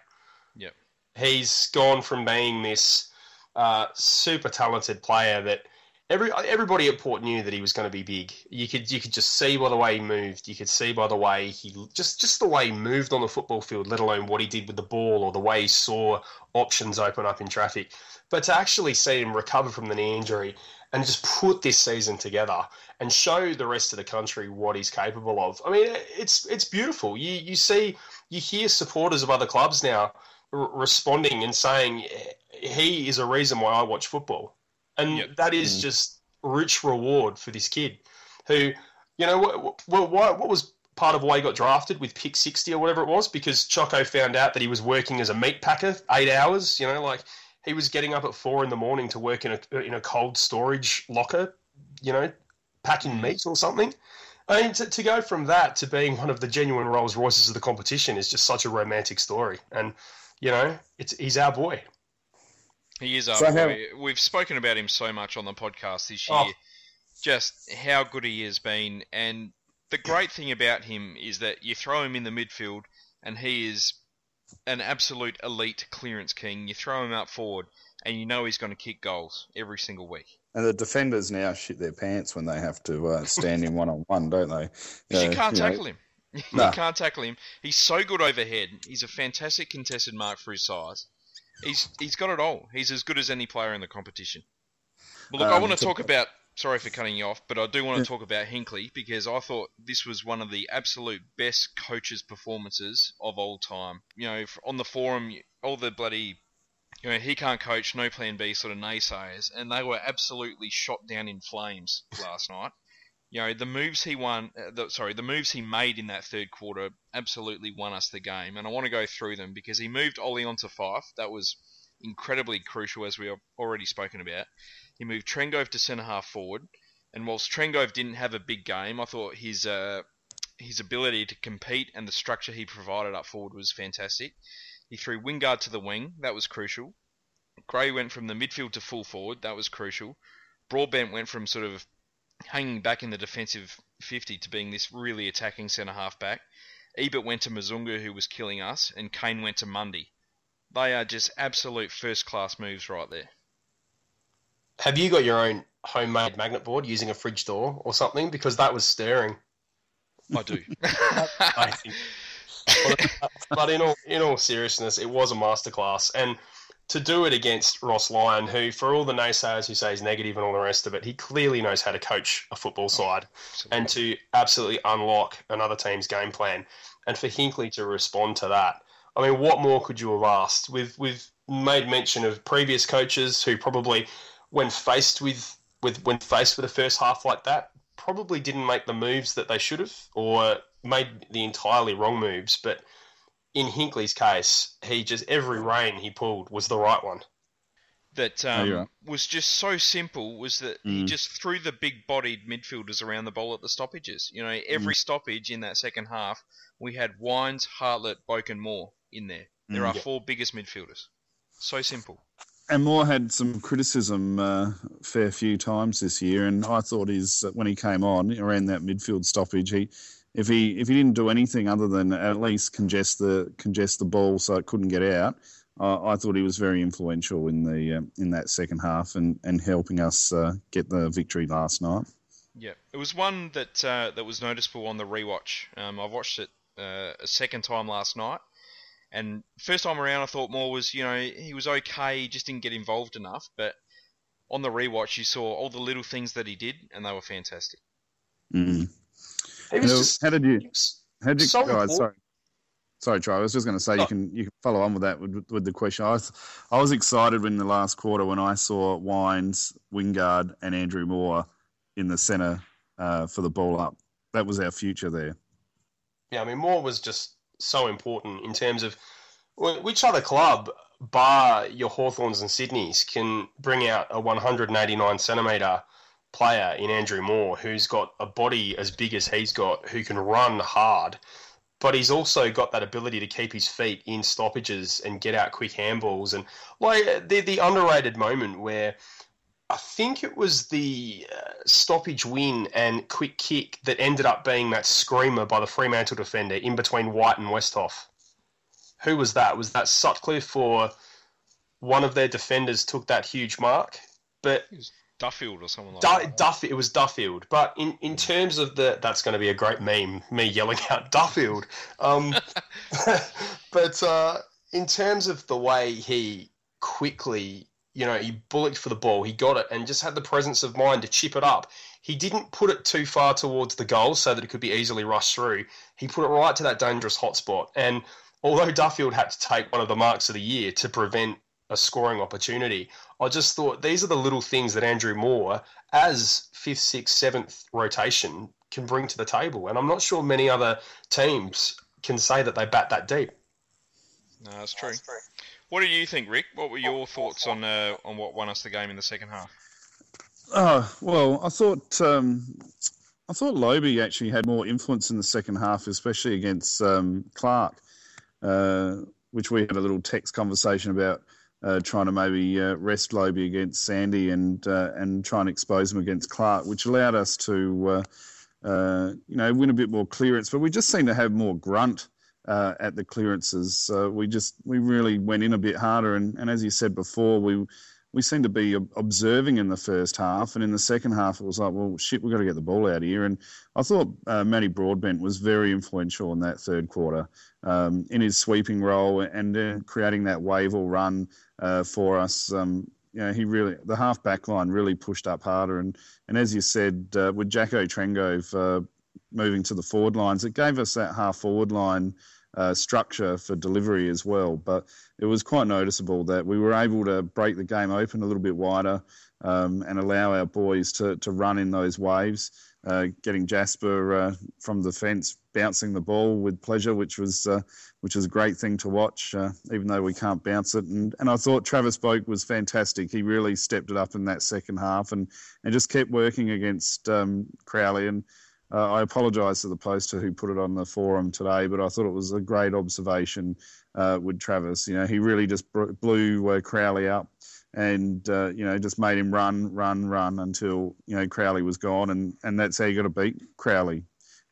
Yep. He's gone from being this uh, super talented player that every everybody at Port knew that he was going to be big. You could you could just see by the way he moved. You could see by the way he just just the way he moved on the football field, let alone what he did with the ball or the way he saw options open up in traffic. But to actually see him recover from the knee injury and just put this season together and show the rest of the country what he's capable of. I mean, it's it's beautiful. You you see, you hear supporters of other clubs now responding and saying he is a reason why I watch football, and Yep. that is Mm. just rich reward for this kid, who, you know, what what what what was part of why he got drafted with pick 60 or whatever it was because Choco found out that he was working as a meat packer eight hours you know like he was getting up at four in the morning to work in a in a cold storage locker you know packing meat or something I mean, to, to go from that to being one of the genuine Rolls Royces of the competition is just such a romantic story. And, you know, it's he's our boy. He is our So boy. We've spoken about him so much on the podcast this year. Oh. Just how good he has been, and the great thing about him is that you throw him in the midfield, and he is an absolute elite clearance king. You throw him up forward, and you know he's going to kick goals every single week. And the defenders now shit their pants when they have to uh, stand in one on one, don't they? Because you Uh, can't know, tackle him. <laughs> you No. can't tackle him. He's so good overhead. He's a fantastic contested mark for his size. He's he's got it all. He's as good as any player in the competition. But look, I Um, want to to- talk about. Sorry for cutting you off, but I do want to talk about Hinkley because I thought this was one of the absolute best coaches' performances of all time. You know, on the forum, all the bloody, you know, he can't coach, no plan B sort of naysayers, and they were absolutely shot down in flames last night you know the moves he won uh, the, sorry the moves he made in that third quarter absolutely won us the game and I want to go through them because he moved Ollie onto five. that was incredibly crucial as we have already spoken about. He moved Trengove to centre half forward and whilst Trengove didn't have a big game I thought his uh, his ability to compete and the structure he provided up forward was fantastic. He threw Wingard to the wing. That was crucial. Gray went from the midfield to full forward. That was crucial. Broadbent went from sort of hanging back in the defensive 50 to being this really attacking centre half back. Ebert went to Mzungu, who was killing us, and Kane went to Mundy. They are just absolute first class moves right there. Have you got your own homemade magnet board using a fridge door or something? Because that was stirring. I do. <laughs> Uh, but in all in all seriousness, it was a masterclass, and to do it against Ross Lyon, who, for all the naysayers who say he's negative and all the rest of it, he clearly knows how to coach a football oh, side and to absolutely unlock another team's game plan, and for Hinkley to respond to that. I mean, what more could you have asked? We've, we've made mention of previous coaches who probably, when faced with with when faced with a first half like that, probably didn't make the moves that they should have, or made the entirely wrong moves. But in Hinkley's case, he just every rein he pulled was the right one. that Oh, um, you're right. was just so simple was that he Mm. just threw the big-bodied midfielders around the ball at the stoppages. You know, every stoppage in that second half, we had Wines, Hartlett, Boak, and Moore in there. There Mm. are four biggest midfielders. So simple. And Moore had some criticism uh, a fair few times this year, and I thought his when he came on around that midfield stoppage, he if he if he didn't do anything other than at least congest the congest the ball so it couldn't get out, uh, I thought he was very influential in the um, in that second half and, and helping us uh, get the victory last night. Yeah, it was one that uh, that was noticeable on the rewatch. Um, I watched it uh, a second time last night, and first time around I thought Moore was, you know, he was okay, he just didn't get involved enough. But on the rewatch, you saw all the little things that he did, and they were fantastic. Mm. He was How- just how did you how did you So oh, sorry sorry Troy, I was just going to say you Oh. can you can follow on with that with, with the question. I was I was excited in the last quarter when I saw Wines, Wingard, and Andrew Moore in the centre uh, for the ball up. That was our future there. Yeah, I mean, Moore was just so important in terms of which other club, bar your Hawthorns and Sydneys, can bring out a 189 centimetre player in Andrew Moore who's got a body as big as he's got, who can run hard, but he's also got that ability to keep his feet in stoppages and get out quick handballs. And like the, the underrated moment where I think it was the uh, stoppage win and quick kick that ended up being that screamer by the Fremantle defender in between White and Westhoff. Who was that? Was that Sutcliffe or one of their defenders took that huge mark? But Duffield or someone like Du- that. Duff, it was Duffield. But in, in terms of the, that's going to be a great meme, me yelling out Duffield. Um, <laughs> <laughs> but uh, in terms of the way he quickly, you know, he bullocked for the ball, he got it, and just had the presence of mind to chip it up. He didn't put it too far towards the goal so that it could be easily rushed through. He put it right to that dangerous hotspot. And although Duffield had to take one of the marks of the year to prevent a scoring opportunity, I just thought these are the little things that Andrew Moore, as fifth, sixth, seventh rotation, can bring to the table. And I'm not sure many other teams can say that they bat that deep. No, that's true. What do you think, Rick? What were your thoughts on uh, on what won us the game in the second half? Oh well, I thought um, I thought Lobbe actually had more influence in the second half, especially against um, Clarke, uh, which we had a little text conversation about uh, trying to maybe uh, rest Lobbe against Sandy and uh, and try and expose him against Clarke, which allowed us to uh, uh, you know win a bit more clearance. But we just seemed to have more grunt. Uh, at the clearances, we just we really went in a bit harder, and, and as you said before, we we seemed to be observing in the first half, and in the second half, it was like, well, shit, we've got to get the ball out of here. And I thought uh, Matty Broadbent was very influential in that third quarter um, in his sweeping role and uh, creating that wave or run uh, for us. Um, you know, he really the half back line really pushed up harder, and and as you said, uh, with Jacko Trengove uh, moving to the forward lines, it gave us that half forward line uh, structure for delivery as well. But it was quite noticeable that we were able to break the game open a little bit wider um, and allow our boys to, to run in those waves, uh, getting Jasper uh, from the fence bouncing the ball with pleasure, which was uh, which was a great thing to watch, uh, even though we can't bounce it. And, and I thought Travis Boak was fantastic. He really stepped it up in that second half and, and just kept working against um, Crowley. And uh, I apologise to the poster who put it on the forum today, but I thought it was a great observation with Travis. You know, he really just blew Crowley up and, uh, you know, just made him run, run, run until, you know, Crowley was gone. And, and that's how you got to beat Crowley.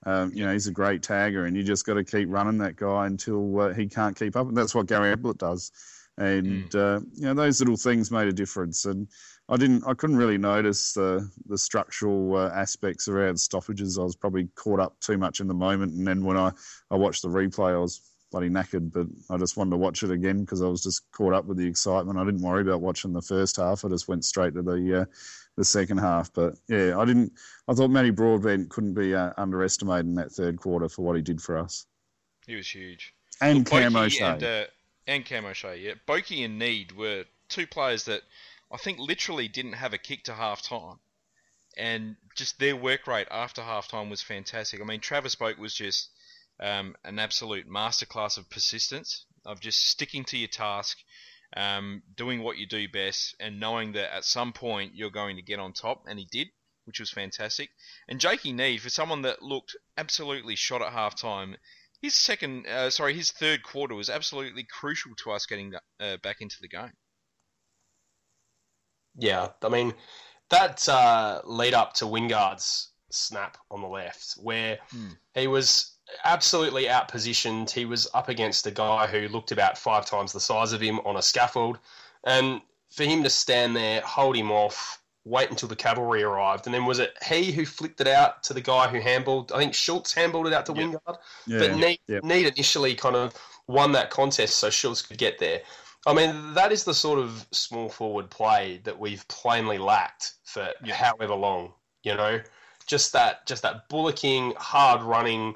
Um, you know, he's a great tagger and you just got to keep running that guy until uh, he can't keep up. And that's what Gary Ablett does. And, uh, you know, those little things made a difference. And, I didn't. I couldn't really notice the the structural uh, aspects around stoppages. I was probably caught up too much in the moment, and then when I, I watched the replay, I was bloody knackered. But I just wanted to watch it again because I was just caught up with the excitement. I didn't worry about watching the first half. I just went straight to the uh, the second half. But yeah, I didn't. I thought Matty Broadbent couldn't be uh, underestimated in that third quarter for what he did for us. He was huge. And Well, Cam O'Shea. and uh, and Cam O'Shea, yeah. Boakey and Neade were two players that I think literally didn't have a kick to half time, and just their work rate after half time was fantastic. I mean, Travis Boak was just um, an absolute masterclass of persistence, of just sticking to your task, um, doing what you do best, and knowing that at some point you're going to get on top, and he did, which was fantastic. And Jakey Neade, for someone that looked absolutely shot at half time, his second, uh, sorry, his third quarter was absolutely crucial to us getting uh, back into the game. Yeah, I mean that uh, lead up to Wingard's snap on the left, where Hmm. he was absolutely outpositioned. He was up against a guy who looked about five times the size of him on a scaffold, and for him to stand there, hold him off, wait until the cavalry arrived, and then was it he who flicked it out to the guy who handballed? I think Schulz handballed it out to Yeah. Wingard. Yeah. But Neade, Yep. Neade initially kind of won that contest so Schulz could get there. I mean, that is the sort of small forward play that we've plainly lacked for however long. You know, just that, just that bullocking, hard running.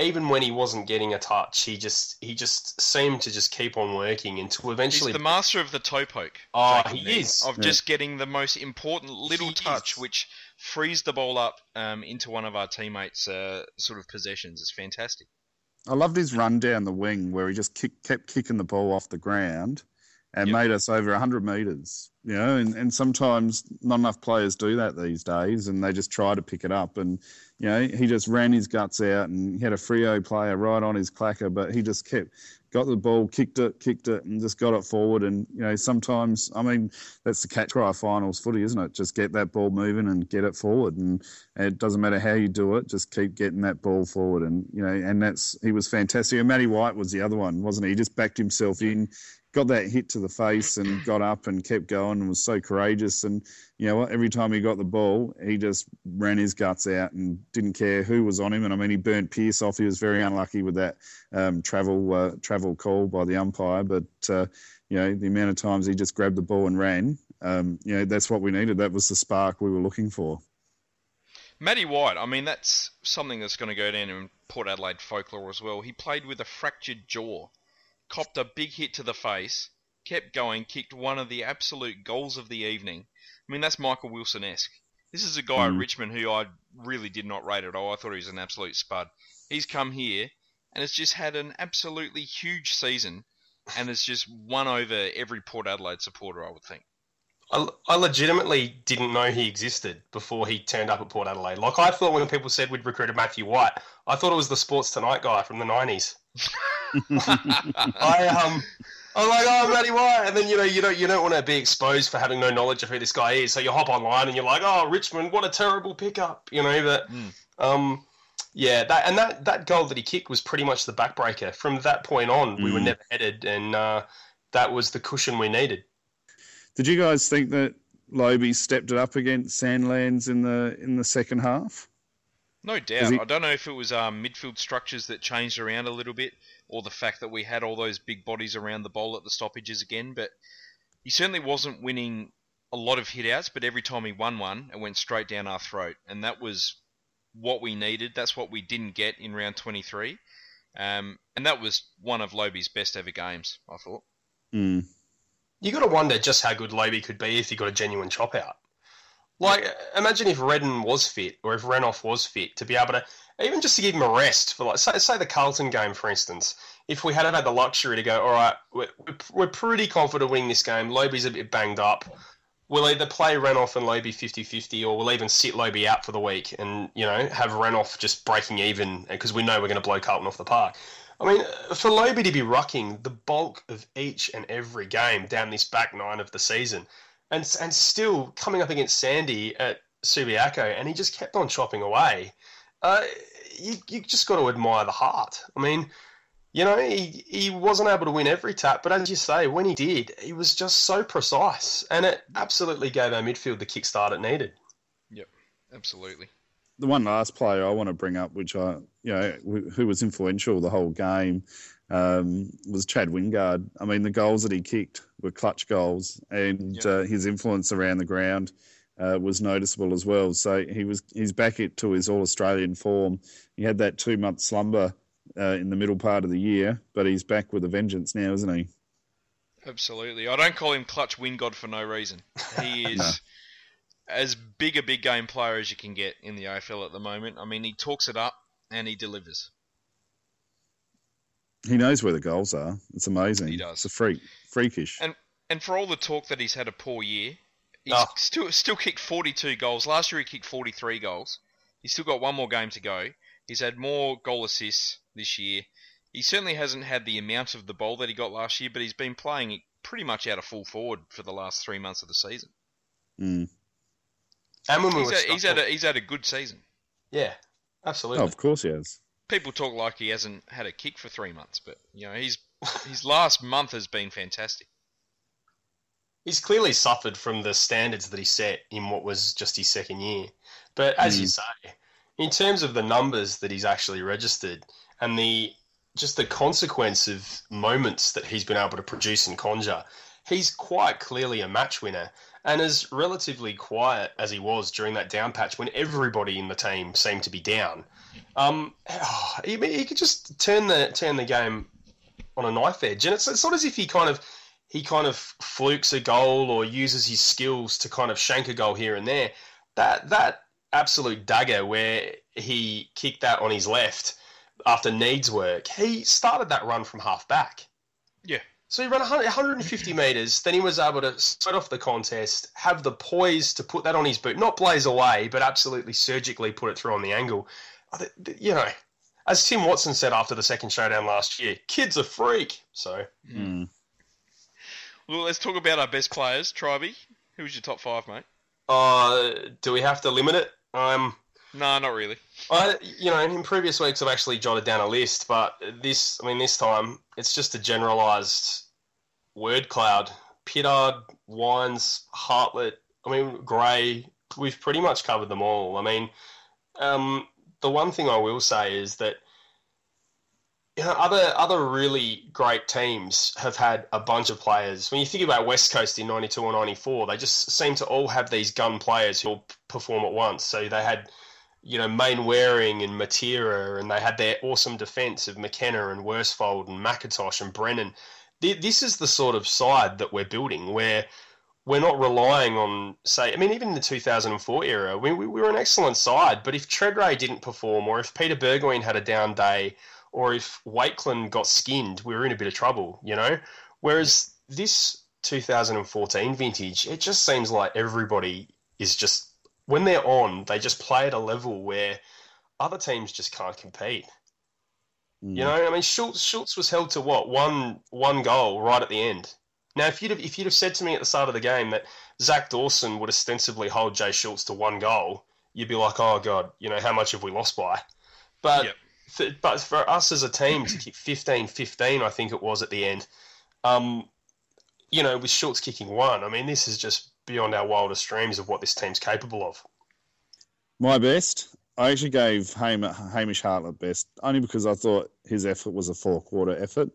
Even when he wasn't getting a touch, he just he just seemed to just keep on working until eventually. He's eventually. the master of the toe poke. Oh, Jakey he Neade, is. Of Yeah. just getting the most important little He touch, is. which frees the ball up um, into one of our teammates' uh, sort of possessions. It's fantastic. I loved his run down the wing where he just kick, kept kicking the ball off the ground and Yep. made us over 100 metres. You know, and, and sometimes not enough players do that these days and they just try to pick it up. And, you know, he just ran his guts out and he had a Freo player right on his clacker, but he just kept, got the ball, kicked it, kicked it, and just got it forward. And, you know, sometimes, I mean, that's the catch cry of finals footy, isn't it? Just get that ball moving and get it forward. And, and it doesn't matter how you do it, just keep getting that ball forward. And, you know, and that's, he was fantastic. And Matty White was the other one, wasn't he? He just backed himself in, got that hit to the face and got up and kept going and was so courageous. And, you know what, every time he got the ball, he just ran his guts out and didn't care who was on him. And I mean, he burnt Pearce off. He was very unlucky with that um, travel uh, travel call by the umpire. But, uh, you know, the amount of times he just grabbed the ball and ran, um, you know, that's what we needed. That was the spark we were looking for. Matty White, I mean, that's something that's going to go down in Port Adelaide folklore as well. He played with a fractured jaw, copped a big hit to the face, kept going, kicked one of the absolute goals of the evening. I mean, that's Michael Wilson esque. This is a guy at Mm. Richmond who I really did not rate at all. I thought he was an absolute spud. He's come here and has just had an absolutely huge season and has just won over every Port Adelaide supporter, I would think. I, I legitimately didn't know he existed before he turned up at Port Adelaide. Like I thought when people said we'd recruited Matthew White, I thought it was the Sports Tonight guy from the nineties. <laughs> I um, I'm like, oh, Matty White, and then you know, you don't, you don't want to be exposed for having no knowledge of who this guy is, so you hop online and you're like, oh, Richmond, what a terrible pickup, you know. But Mm. um, yeah, that and that that goal that he kicked was pretty much the backbreaker. From that point on, we were Mm. never headed, and uh, that was the cushion we needed. Did you guys think that Lobbe stepped it up against Sandilands in the in the second half? No doubt. he- I don't know if it was um, midfield structures that changed around a little bit, or the fact that we had all those big bodies around the bowl at the stoppages again. But he certainly wasn't winning a lot of hitouts. But every time he won one, it went straight down our throat, and that was what we needed. That's what we didn't get in round 23, um, and that was one of Lobbe's best ever games. I thought. Mm. You got to wonder just how good Lobbe could be if he got a genuine chop out. Like, imagine if Redden was fit, or if Renoff was fit, to be able to, even just to give him a rest for, like, say, say the Carlton game, for instance. If we had have had the luxury to go, all right, we're, we're pretty confident winning this game. Lobbe's a bit banged up. We'll either play Renoff and Lobbe 50-50, or we'll even sit Lobbe out for the week and, you know, have Renoff just breaking even because we know we're going to blow Carlton off the park. I mean, for Lobbe to be rucking the bulk of each and every game down this back nine of the season, and and still coming up against Sandy at Subiaco, and he just kept on chopping away. Uh, you you just got to admire the heart. I mean, you know, he he wasn't able to win every tap, but as you say, when he did, he was just so precise, and it absolutely gave our midfield the kickstart it needed. Yep, absolutely. The one last player I want to bring up, which I you know who who was influential the whole game, um, was Chad Wingard. I mean, the goals that he kicked were clutch goals, and Yep. uh, his influence around the ground uh, was noticeable as well. So he was he's back it to his All Australian form. He had that two month slumber uh, in the middle part of the year, but he's back with a vengeance now, isn't he? Absolutely. I don't call him Clutch Win God for no reason. He <laughs> is as big a big game player as you can get in the AFL at the moment. I mean, he talks it up and he delivers. He knows where the goals are. It's amazing. He does. It's a freak, freakish. And- And for all the talk that he's had a poor year, he's Oh. still still kicked 42 goals. Last year he kicked 43 goals. He's still got one more game to go. He's had more goal assists this year. He certainly hasn't had the amount of the ball that he got last year, but he's been playing pretty much out of full forward for the last three months of the season. Mm. And when we He's had, he's had a he's had a good season. yeah, Oh, absolutely. of course he has. People talk like he hasn't had a kick for three months, but you know he's his last month has been fantastic. He's clearly suffered from the standards that he set in what was just his second year. But as you Mm. say, in terms of the numbers that he's actually registered and the just the consequence of moments that he's been able to produce and conjure, he's quite clearly a match winner. And as relatively quiet as he was during that down patch when everybody in the team seemed to be down, um, <sighs> he, he could just turn the turn the game on a knife edge. And it's, it's not as if he kind of he kind of flukes a goal or uses his skills to kind of shank a goal here and there. That that absolute dagger where he kicked that on his left after Neade's work, he started that run from half back. Yeah. So he ran 100 150 metres, then he was able to set off the contest, have the poise to put that on his boot, not blaze away, but absolutely surgically put it through on the angle. I thi- th- You know, as Tim Watson said after the second showdown last year, kid's a freak. So Mm. Well, let's talk about our best players. Tribey, who's your top five, mate? Uh, do we have to limit it? Um, No, not really. I, you know, in previous weeks I've actually jotted down a list, but this, I mean, this time it's just a generalised word cloud. Pittard, Wines, Hartlett, I mean, Gray, we've pretty much covered them all. I mean, um, the one thing I will say is that you know, other other really great teams have had a bunch of players. When you think about West Coast in '92 or '94, they just seem to all have these gun players who perform at once. So they had, you know, Mainwaring and Matera, and they had their awesome defence of McKenna and Worsfold and McIntosh and Brennan. This is the sort of side that we're building, where we're not relying on, say, I mean, even in the 2004 era, we, we were an excellent side, but if Tredrea didn't perform, or if Peter Burgoyne had a down day, or if Wakelin got skinned, we were in a bit of trouble, you know? Whereas this 2014 vintage, it just seems like everybody is just, when they're on, they just play at a level where other teams just can't compete. Mm. You know, I mean, Schulz, Schulz was held to what one one goal right at the end. Now, if you'd have, if you'd have said to me at the start of the game that Zac Dawson would ostensibly hold Jay Schulz to one goal, you'd be like, oh god, you know, how much have we lost by? But Yep. for, but for us as a team to kick 15-15, I think it was at the end. Um, you know, with Schulz kicking one, I mean, this is just beyond our wildest dreams of what this team's capable of. My best, I actually gave Ham- Hamish Hartlett best, only because I thought his effort was a four quarter effort.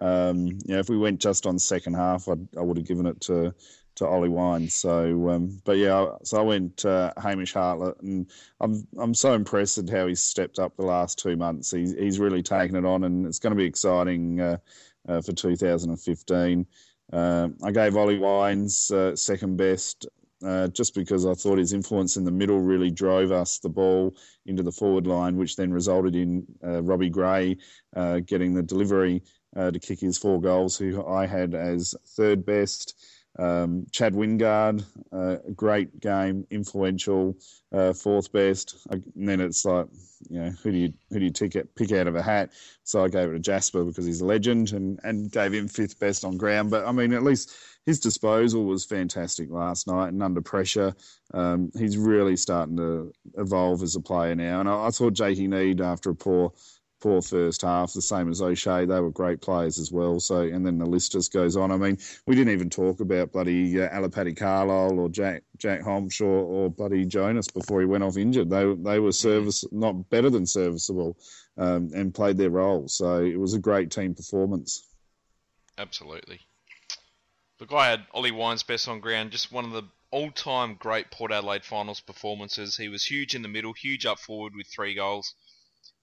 Um, you know, if we went just on second half, I'd, I would have given it to to Ollie Wine. So, um, but yeah, so I went uh, Hamish Hartlett, and I'm I'm so impressed at how he's stepped up the last two months. He's he's really taken it on, and it's going to be exciting uh, uh, for 2015. Uh, I gave Ollie Wines uh, second best uh, just because I thought his influence in the middle really drove us the ball into the forward line, which then resulted in uh, Robbie Gray getting the delivery uh, to kick his four goals, who I had as third best. Um, Chad Wingard, uh, great game, influential, uh, fourth best. And then it's like, you know, who do you who do you pick, it, pick out of a hat? So I gave it to Jasper because he's a legend, and and gave him fifth best on ground. But I mean, at least his disposal was fantastic last night, and under pressure, um, he's really starting to evolve as a player now. And I, I thought Jakey Neade after a poor poor first half, the same as O'Shea. They were great players as well. So, and then the list just goes on. I mean, we didn't even talk about bloody uh, Alipate Carlile or Jack Jack Hombsch or bloody Jonas before he went off injured. They they were service not better than serviceable, um, and played their role. So it was a great team performance. Absolutely. Look, I had Ollie Wines best on ground, just one of the all-time great Port Adelaide finals performances. He was huge in the middle, huge up forward with three goals.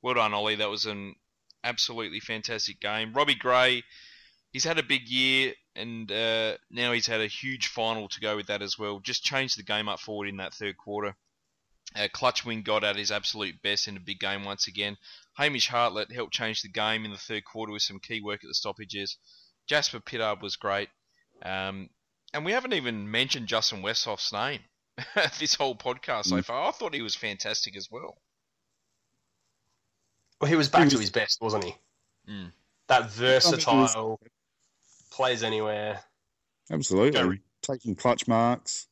Well done, Ollie. That was an absolutely fantastic game. Robbie Gray, he's had a big year, and uh, now he's had a huge final to go with that as well. Just changed the game up forward in that third quarter. Uh, Clutchwing got at his absolute best in a big game once again. Hamish Hartlett helped change the game in the third quarter with some key work at the stoppages. Jasper Pittard was great. Um, and we haven't even mentioned Justin Westhoff's name <laughs> this whole podcast so Mm. far. I thought he was fantastic as well. Well, he was back He to his best, wasn't he? Mm. That versatile, was- plays anywhere. Absolutely. Very. Taking clutch marks.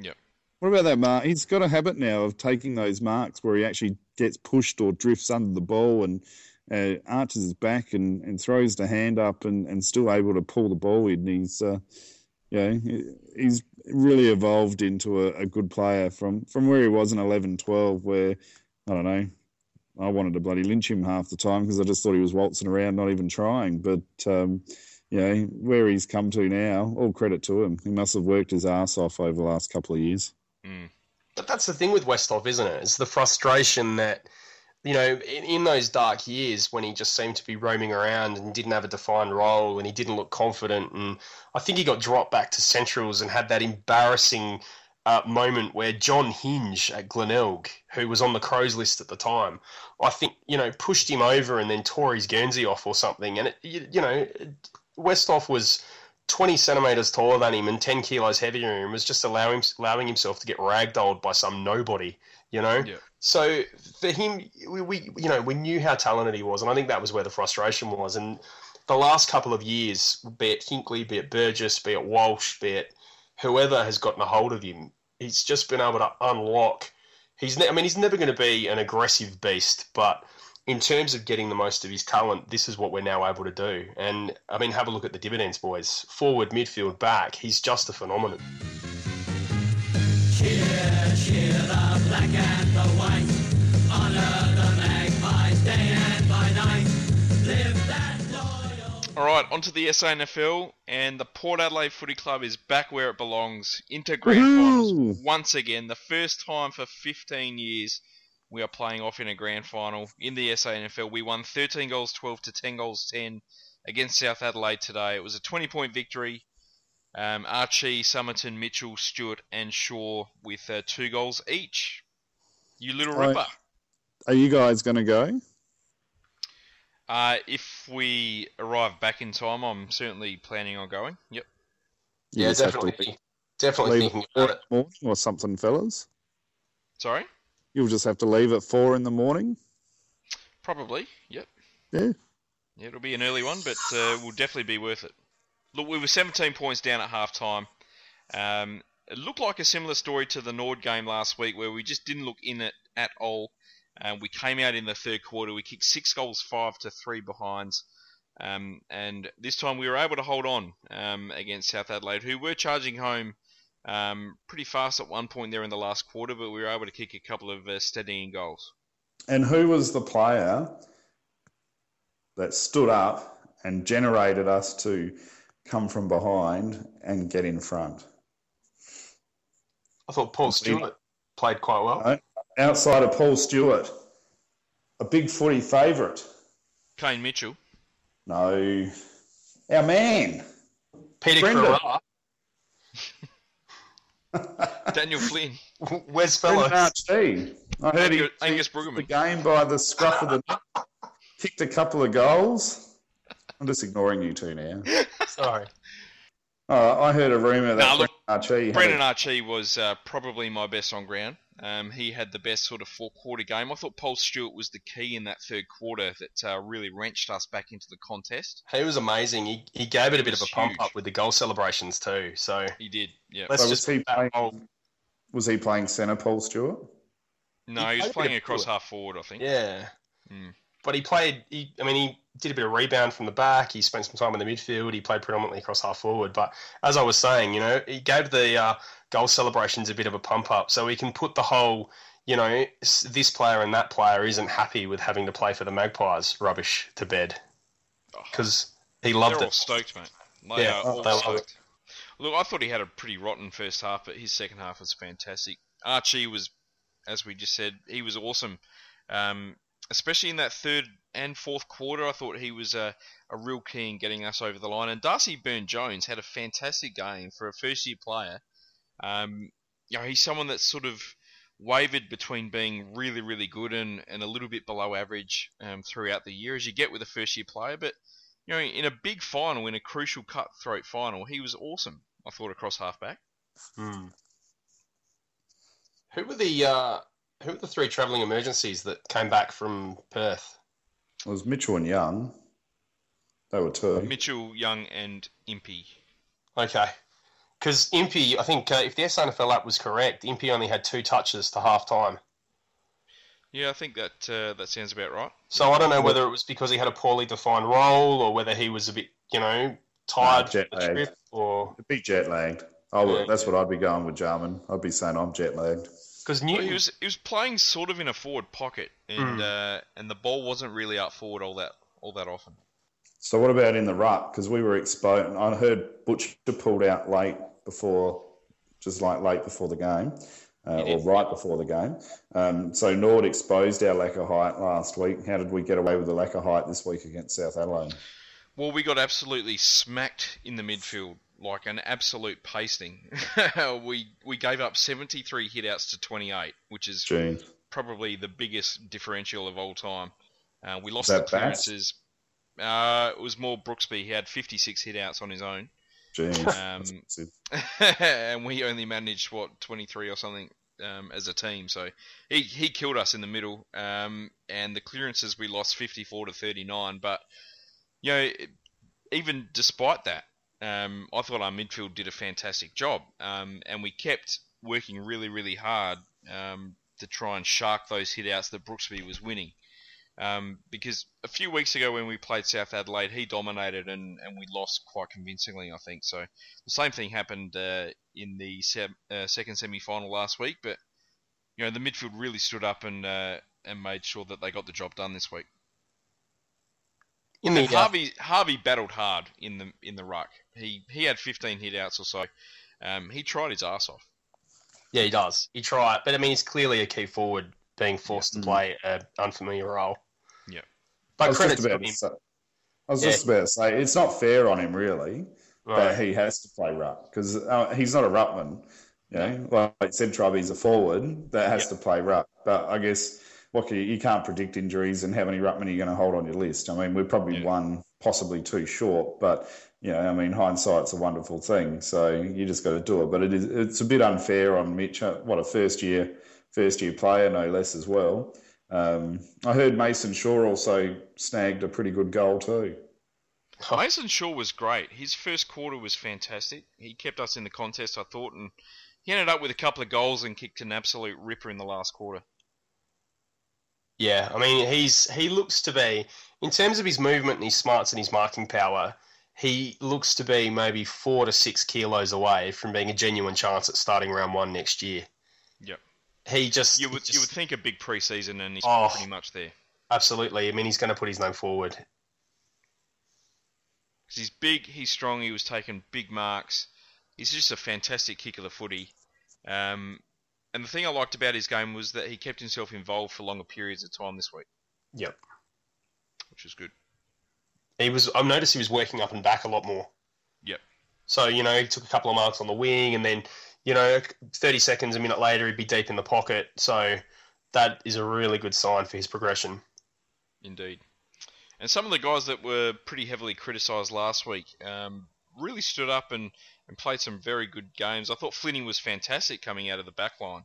Yep. What about that mark? He's got a habit now of taking those marks where he actually gets pushed or drifts under the ball and uh, arches his back and, and throws the hand up and, and still able to pull the ball in. He's, uh, you know, he's really evolved into a, a good player from, from where he was in 11 12, where, I don't know, I wanted to bloody lynch him half the time because I just thought he was waltzing around, not even trying. But, um, you know, where he's come to now, all credit to him. He must have worked his ass off over the last couple of years. Mm. But that's the thing with Westhoff, isn't it? It's the frustration that, you know, in, in those dark years when he just seemed to be roaming around and didn't have a defined role and he didn't look confident. And I think he got dropped back to Centrals and had that embarrassing uh, moment where John Hinge at Glenelg, who was on the Crows list at the time, I think, you know, pushed him over and then tore his Guernsey off or something. And, it, you, you know, Westhoff was 20 centimetres taller than him and 10 kilos heavier him, was just allowing, allowing himself to get ragdolled by some nobody, you know? Yeah. So for him, we, we, you know, we knew how talented he was, and I think that was where the frustration was. And the last couple of years, be it Hinkley, be it Burgess, be it Walsh, be it whoever has gotten a hold of him, he's just been able to unlock. He's, ne- I mean, he's never going to be an aggressive beast, but in terms of getting the most of his talent, this is what we're now able to do. And I mean, have a look at the dividends, boys. Forward, midfield, back. He's just a phenomenon. All right, onto the SANFL, and the Port Adelaide Footy Club is back where it belongs, into grand finals once again. The first time for 15 years we are playing off in a grand final in the SANFL. We won 13 goals 12 to 10 goals 10 against South Adelaide today. It was a 20 point victory. Um, Archie, Summerton, Mitchell, Stewart, and Shaw with uh, two goals each. You little ripper. Are you guys going to go? Uh, if we arrive back in time, I'm certainly planning on going. Yep. You yeah, just have definitely. Definitely leave thinking about it. morning or something, fellas. Sorry? You'll just have to leave at four in the morning. Probably. Yep. Yeah. Yeah, it'll be an early one, but uh, will definitely be worth it. Look, we were 17 points down at half time. Um, it looked like a similar story to the Nord game last week, where we just didn't look in it at all. Um, we came out in the third quarter. We kicked six goals, five to three behinds. Um, and this time we were able to hold on um, against South Adelaide, who were charging home um, pretty fast at one point there in the last quarter, but we were able to kick a couple of uh, steadying goals. And who was the player that stood up and generated us to come from behind and get in front? I thought Paul Stewart played quite well. Right. Outside of Paul Stewart, a big footy favourite. Kane Mitchell, No, our man. Peter Brendan. <laughs> Daniel Flynn, Wes Brendan Fellows. Archie. I heard he Angus, Angus the game by the scruff of the neck, kicked a couple of goals. I'm just ignoring you two now. Sorry. Oh, I heard a rumour that Nah, look, Archie Brendan Archie was uh, probably my best on ground. Um, he had the best sort of four quarter game. I thought Paul Stewart was the key in that third quarter that uh, really wrenched us back into the contest. He was amazing. He, he gave it a bit of a was pump huge. up with the goal celebrations too. So He did, yeah. let's So just was he playing? whole- Was he playing centre, Paul Stewart? No, he he was played a bit playing across forward. half forward, I think. yeah. Mm. But he played. He, I mean, he did a bit of rebound from the back. He spent some time in the midfield. He played predominantly across half forward. But as I was saying, you know, he gave the uh, goal celebrations a bit of a pump up, so he can put the whole, you know, this player and that player isn't happy with having to play for the Magpies rubbish to bed Oh, because he loved they're all it. stoked, mate. They Yeah, all they love stoked. Look, I thought he had a pretty rotten first half, but his second half was fantastic. Archie was, as we just said, he was awesome. Um, especially in that third and fourth quarter, I thought he was a, a real key in getting us over the line. And Darcy Byrne Jones had a fantastic game for a first year player. Um, you know, he's someone that's sort of wavered between being really, really good and, and a little bit below average um, throughout the year, as you get with a first year player. But you know, in a big final, in a crucial cutthroat final, he was awesome. I thought across halfback. Hmm. Who were the uh, who were the three travelling emergencies that came back from Perth? It was Mitchell and Young. They were two. Mitchell, Young, and Impey. Okay, because Impey, I think uh, if the SANFL app was correct, Impey only had two touches to half time. Yeah, I think that uh, that sounds about right. So I don't know whether it was because he had a poorly defined role or whether he was a bit, you know, tired jet from the lagged. trip or A bit jet lagged. I would, Yeah. that's what I'd be going with Jarman. I'd be saying I'm jet lagged. Because Well, Newton. he was he was playing sort of in a forward pocket, and Mm. uh, and the ball wasn't really up forward all that all that often. So what about in the ruck? Because we were exposed. I heard Butcher pulled out late before, just like late before the game, uh, or right before the game. Um, so Nord exposed our lack of height last week. How did we get away with the lack of height this week against South Adelaide? Well, we got absolutely smacked in the midfield, like an absolute pasting. <laughs> we we gave up 73 hitouts to 28, which is Gee, probably the biggest differential of all time. Uh, we lost the clearances. Uh, it was more Brooksby. He had 56 hitouts on his own. Um, <laughs> <laughs> and we only managed what 23 or something um, as a team. So he he killed us in the middle. Um, and the clearances we lost 54 to 39. But you know, even despite that, um, I thought our midfield did a fantastic job, um, and we kept working really really hard um, to try and shark those hitouts that Brooksby was winning. Um, because a few weeks ago when we played South Adelaide, he dominated and, and we lost quite convincingly, I think. So the same thing happened uh, in the se- uh, second semi-final last week, but you know the midfield really stood up and uh, and made sure that they got the job done this week. In the And Harvey Harvey battled hard in the in the ruck. He he had 15 hitouts or so. Um, he tried his ass off. yeah, he does. He tried, but I mean, he's clearly a key forward being forced to Mm. play an unfamiliar role. Yeah. I But was credit just to about him. to say, I was Yeah. just about to say it's not fair on him really. Right. that he has to play ruck because uh, he's not a ruckman. You know, like I said, Trubby's a forward that has to play ruck. But I guess can you, can't predict injuries and how many ruckmen are you going to hold on your list. I mean, we're probably Yeah. one, possibly two short, but you know, I mean, hindsight's a wonderful thing. So you just got to do it. But it is it's a bit unfair on Mitch. uh, What a first year first year player, no less as well. Um, I heard Mason Shaw also snagged a pretty good goal too. Mason Shaw was great. His first quarter was fantastic. He kept us in the contest, I thought, and he ended up with a couple of goals and kicked an absolute ripper in the last quarter. Yeah, I mean, he's he looks to be in terms of his movement and his smarts and his marking power. He looks to be maybe four to six kilos away from being a genuine chance at starting round one next year. Yep. He just You would just- you would think a big preseason, and he's Oh. pretty much there. absolutely. I mean, he's going to put his name forward. he's big, he's strong, he was taking big marks. He's just a fantastic kick of the footy. Um, and the thing I liked about his game was that he kept himself involved for longer periods of time this week, Yep. which was good. He was. I've noticed he was working up and back a lot more. Yep. So you know, he took a couple of marks on the wing, and then you know, thirty seconds, a minute later, he'd be deep in the pocket. So that is a really good sign for his progression. Indeed. And some of the guys that were pretty heavily criticised last week um, really stood up and, and played some very good games. I thought Flinney was fantastic coming out of the back line.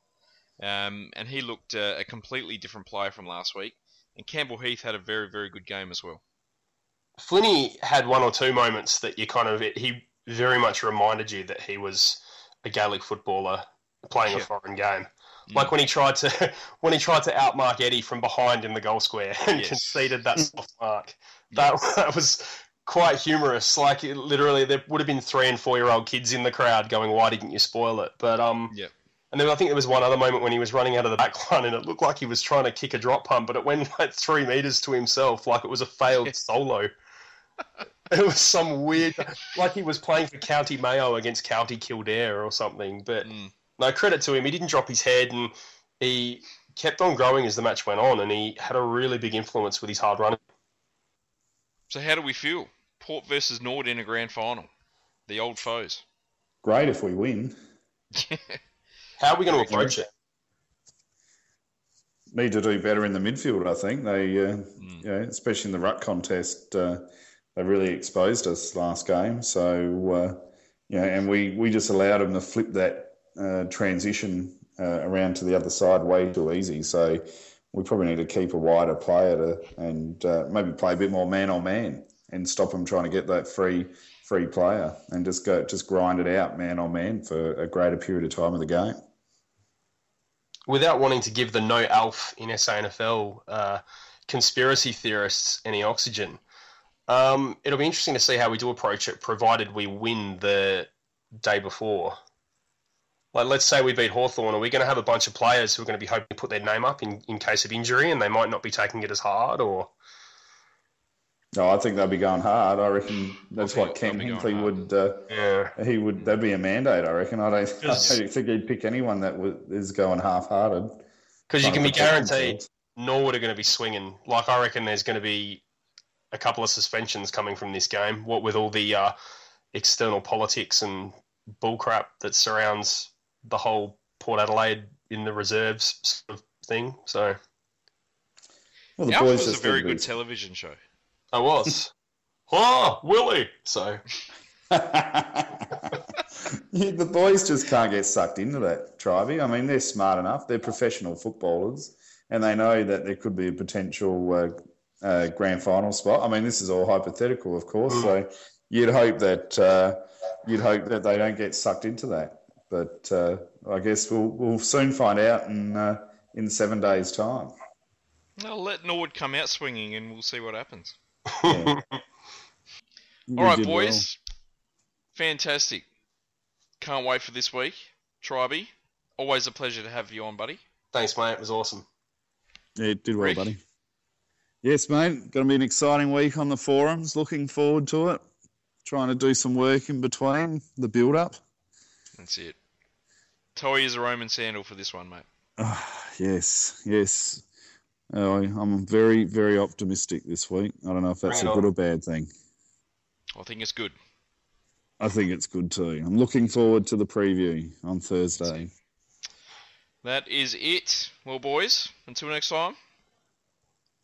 Um, and he looked uh, a completely different player from last week. And Campbell Heath had a very, very good game as well. Flinney had one or two moments that you kind of he very much reminded you that he was a Gaelic footballer playing a foreign game. Mm. Like when he tried to <laughs> when he tried to outmark Eddie from behind in the goal square and Yes. conceded that soft mark. That, <laughs> that was quite humorous. Like it, literally, there would have been three and four year old kids in the crowd going, "Why didn't you spoil it?" But um, Yep. And then I think there was one other moment when he was running out of the back line and it looked like he was trying to kick a drop punt, but it went like three meters to himself, like it was a failed solo. <laughs> It was some weird, like he was playing for County Mayo against County Kildare or something. But Mm. no credit to him, he didn't drop his head and he kept on growing as the match went on, and he had a really big influence with his hard running. So how do we feel? Port versus Nord in a grand final. The old foes. Great if we win. <laughs> How are we going to approach it? need to do better in the midfield. I think they, uh, Mm. know, especially in the ruck contest, uh, they really exposed us last game. So, uh, know, and we we just allowed them to flip that uh, transition uh, around to the other side way too easy. So, we probably need to keep a wider player to and uh, maybe play a bit more man on man and stop them trying to get that free free player and just go just grind it out man on man for a greater period of time of the game. Without wanting to give the no alf in SANFL uh, conspiracy theorists any oxygen, um, it'll be interesting to see how we do approach it, provided we win the day before. Like, let's say we beat Hawthorn, are we going to have a bunch of players who are going to be hoping to put their name up in, in case of injury and they might not be taking it as hard? Or No, I think they'll be going hard. I reckon that's think what Ken they'll Hinkley would. Uh, Yeah. he would. That'd be a mandate. I reckon. I don't. I don't think he'd pick anyone that was, is going half-hearted. Because you can be guaranteed themselves. Norwood are going to be swinging. Like, I reckon there's going to be a couple of suspensions coming from this game, what with all the uh, external politics and bullcrap that surrounds the whole Port Adelaide in the reserves sort of thing. So Well, the Alf boys was a very need to good television show. I was. oh, Willie! So, <laughs> the boys just can't get sucked into that, Trivey. I mean, they're smart enough. They're professional footballers, and they know that there could be a potential uh, uh, grand final spot. I mean, this is all hypothetical, of course. Mm. So you'd hope that uh, you'd hope that they don't get sucked into that. But uh, I guess we'll we'll soon find out in uh, in seven days' time. I'll let Norwood come out swinging and we'll see what happens. Yeah. <laughs> All right, We did boys. Fantastic. Can't wait for this week. Tribey, always a pleasure to have you on, buddy. thanks, mate. It was awesome. Yeah, it did well, Rick? buddy. Yes, mate. Going to be an exciting week on the forums. Looking forward to it. Trying to do some work in between the build up. That's it. Toy is a Roman sandal for this one, mate. Ah, yes, yes. Uh, I'm very, very optimistic this week. I don't know if that's Bring a good on. or bad thing. I think it's good. I think it's good too. I'm looking forward to the preview on Thursday. That is it. Well, boys, until next time,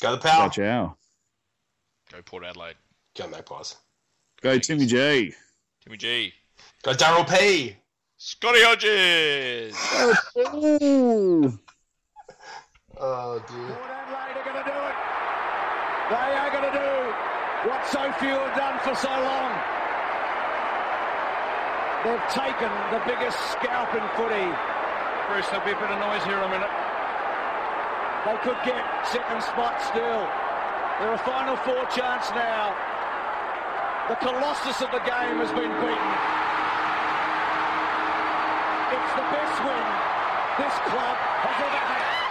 Go the power. Ciao, ciao. go Port Adelaide. Go Magpies. Go Timmy G. Timmy G. Go Daryl P. Scotty Hodges. <laughs> Ooh. Oh, dear. Port Adelaide are going to do it. They are going to do what so few have done for so long. They've taken the biggest scalp in footy. Bruce, there'll be a bit of noise here in a minute. They could get second spot still. They're a final four chance now. The colossus of the game has been beaten. It's the best win this club has ever had.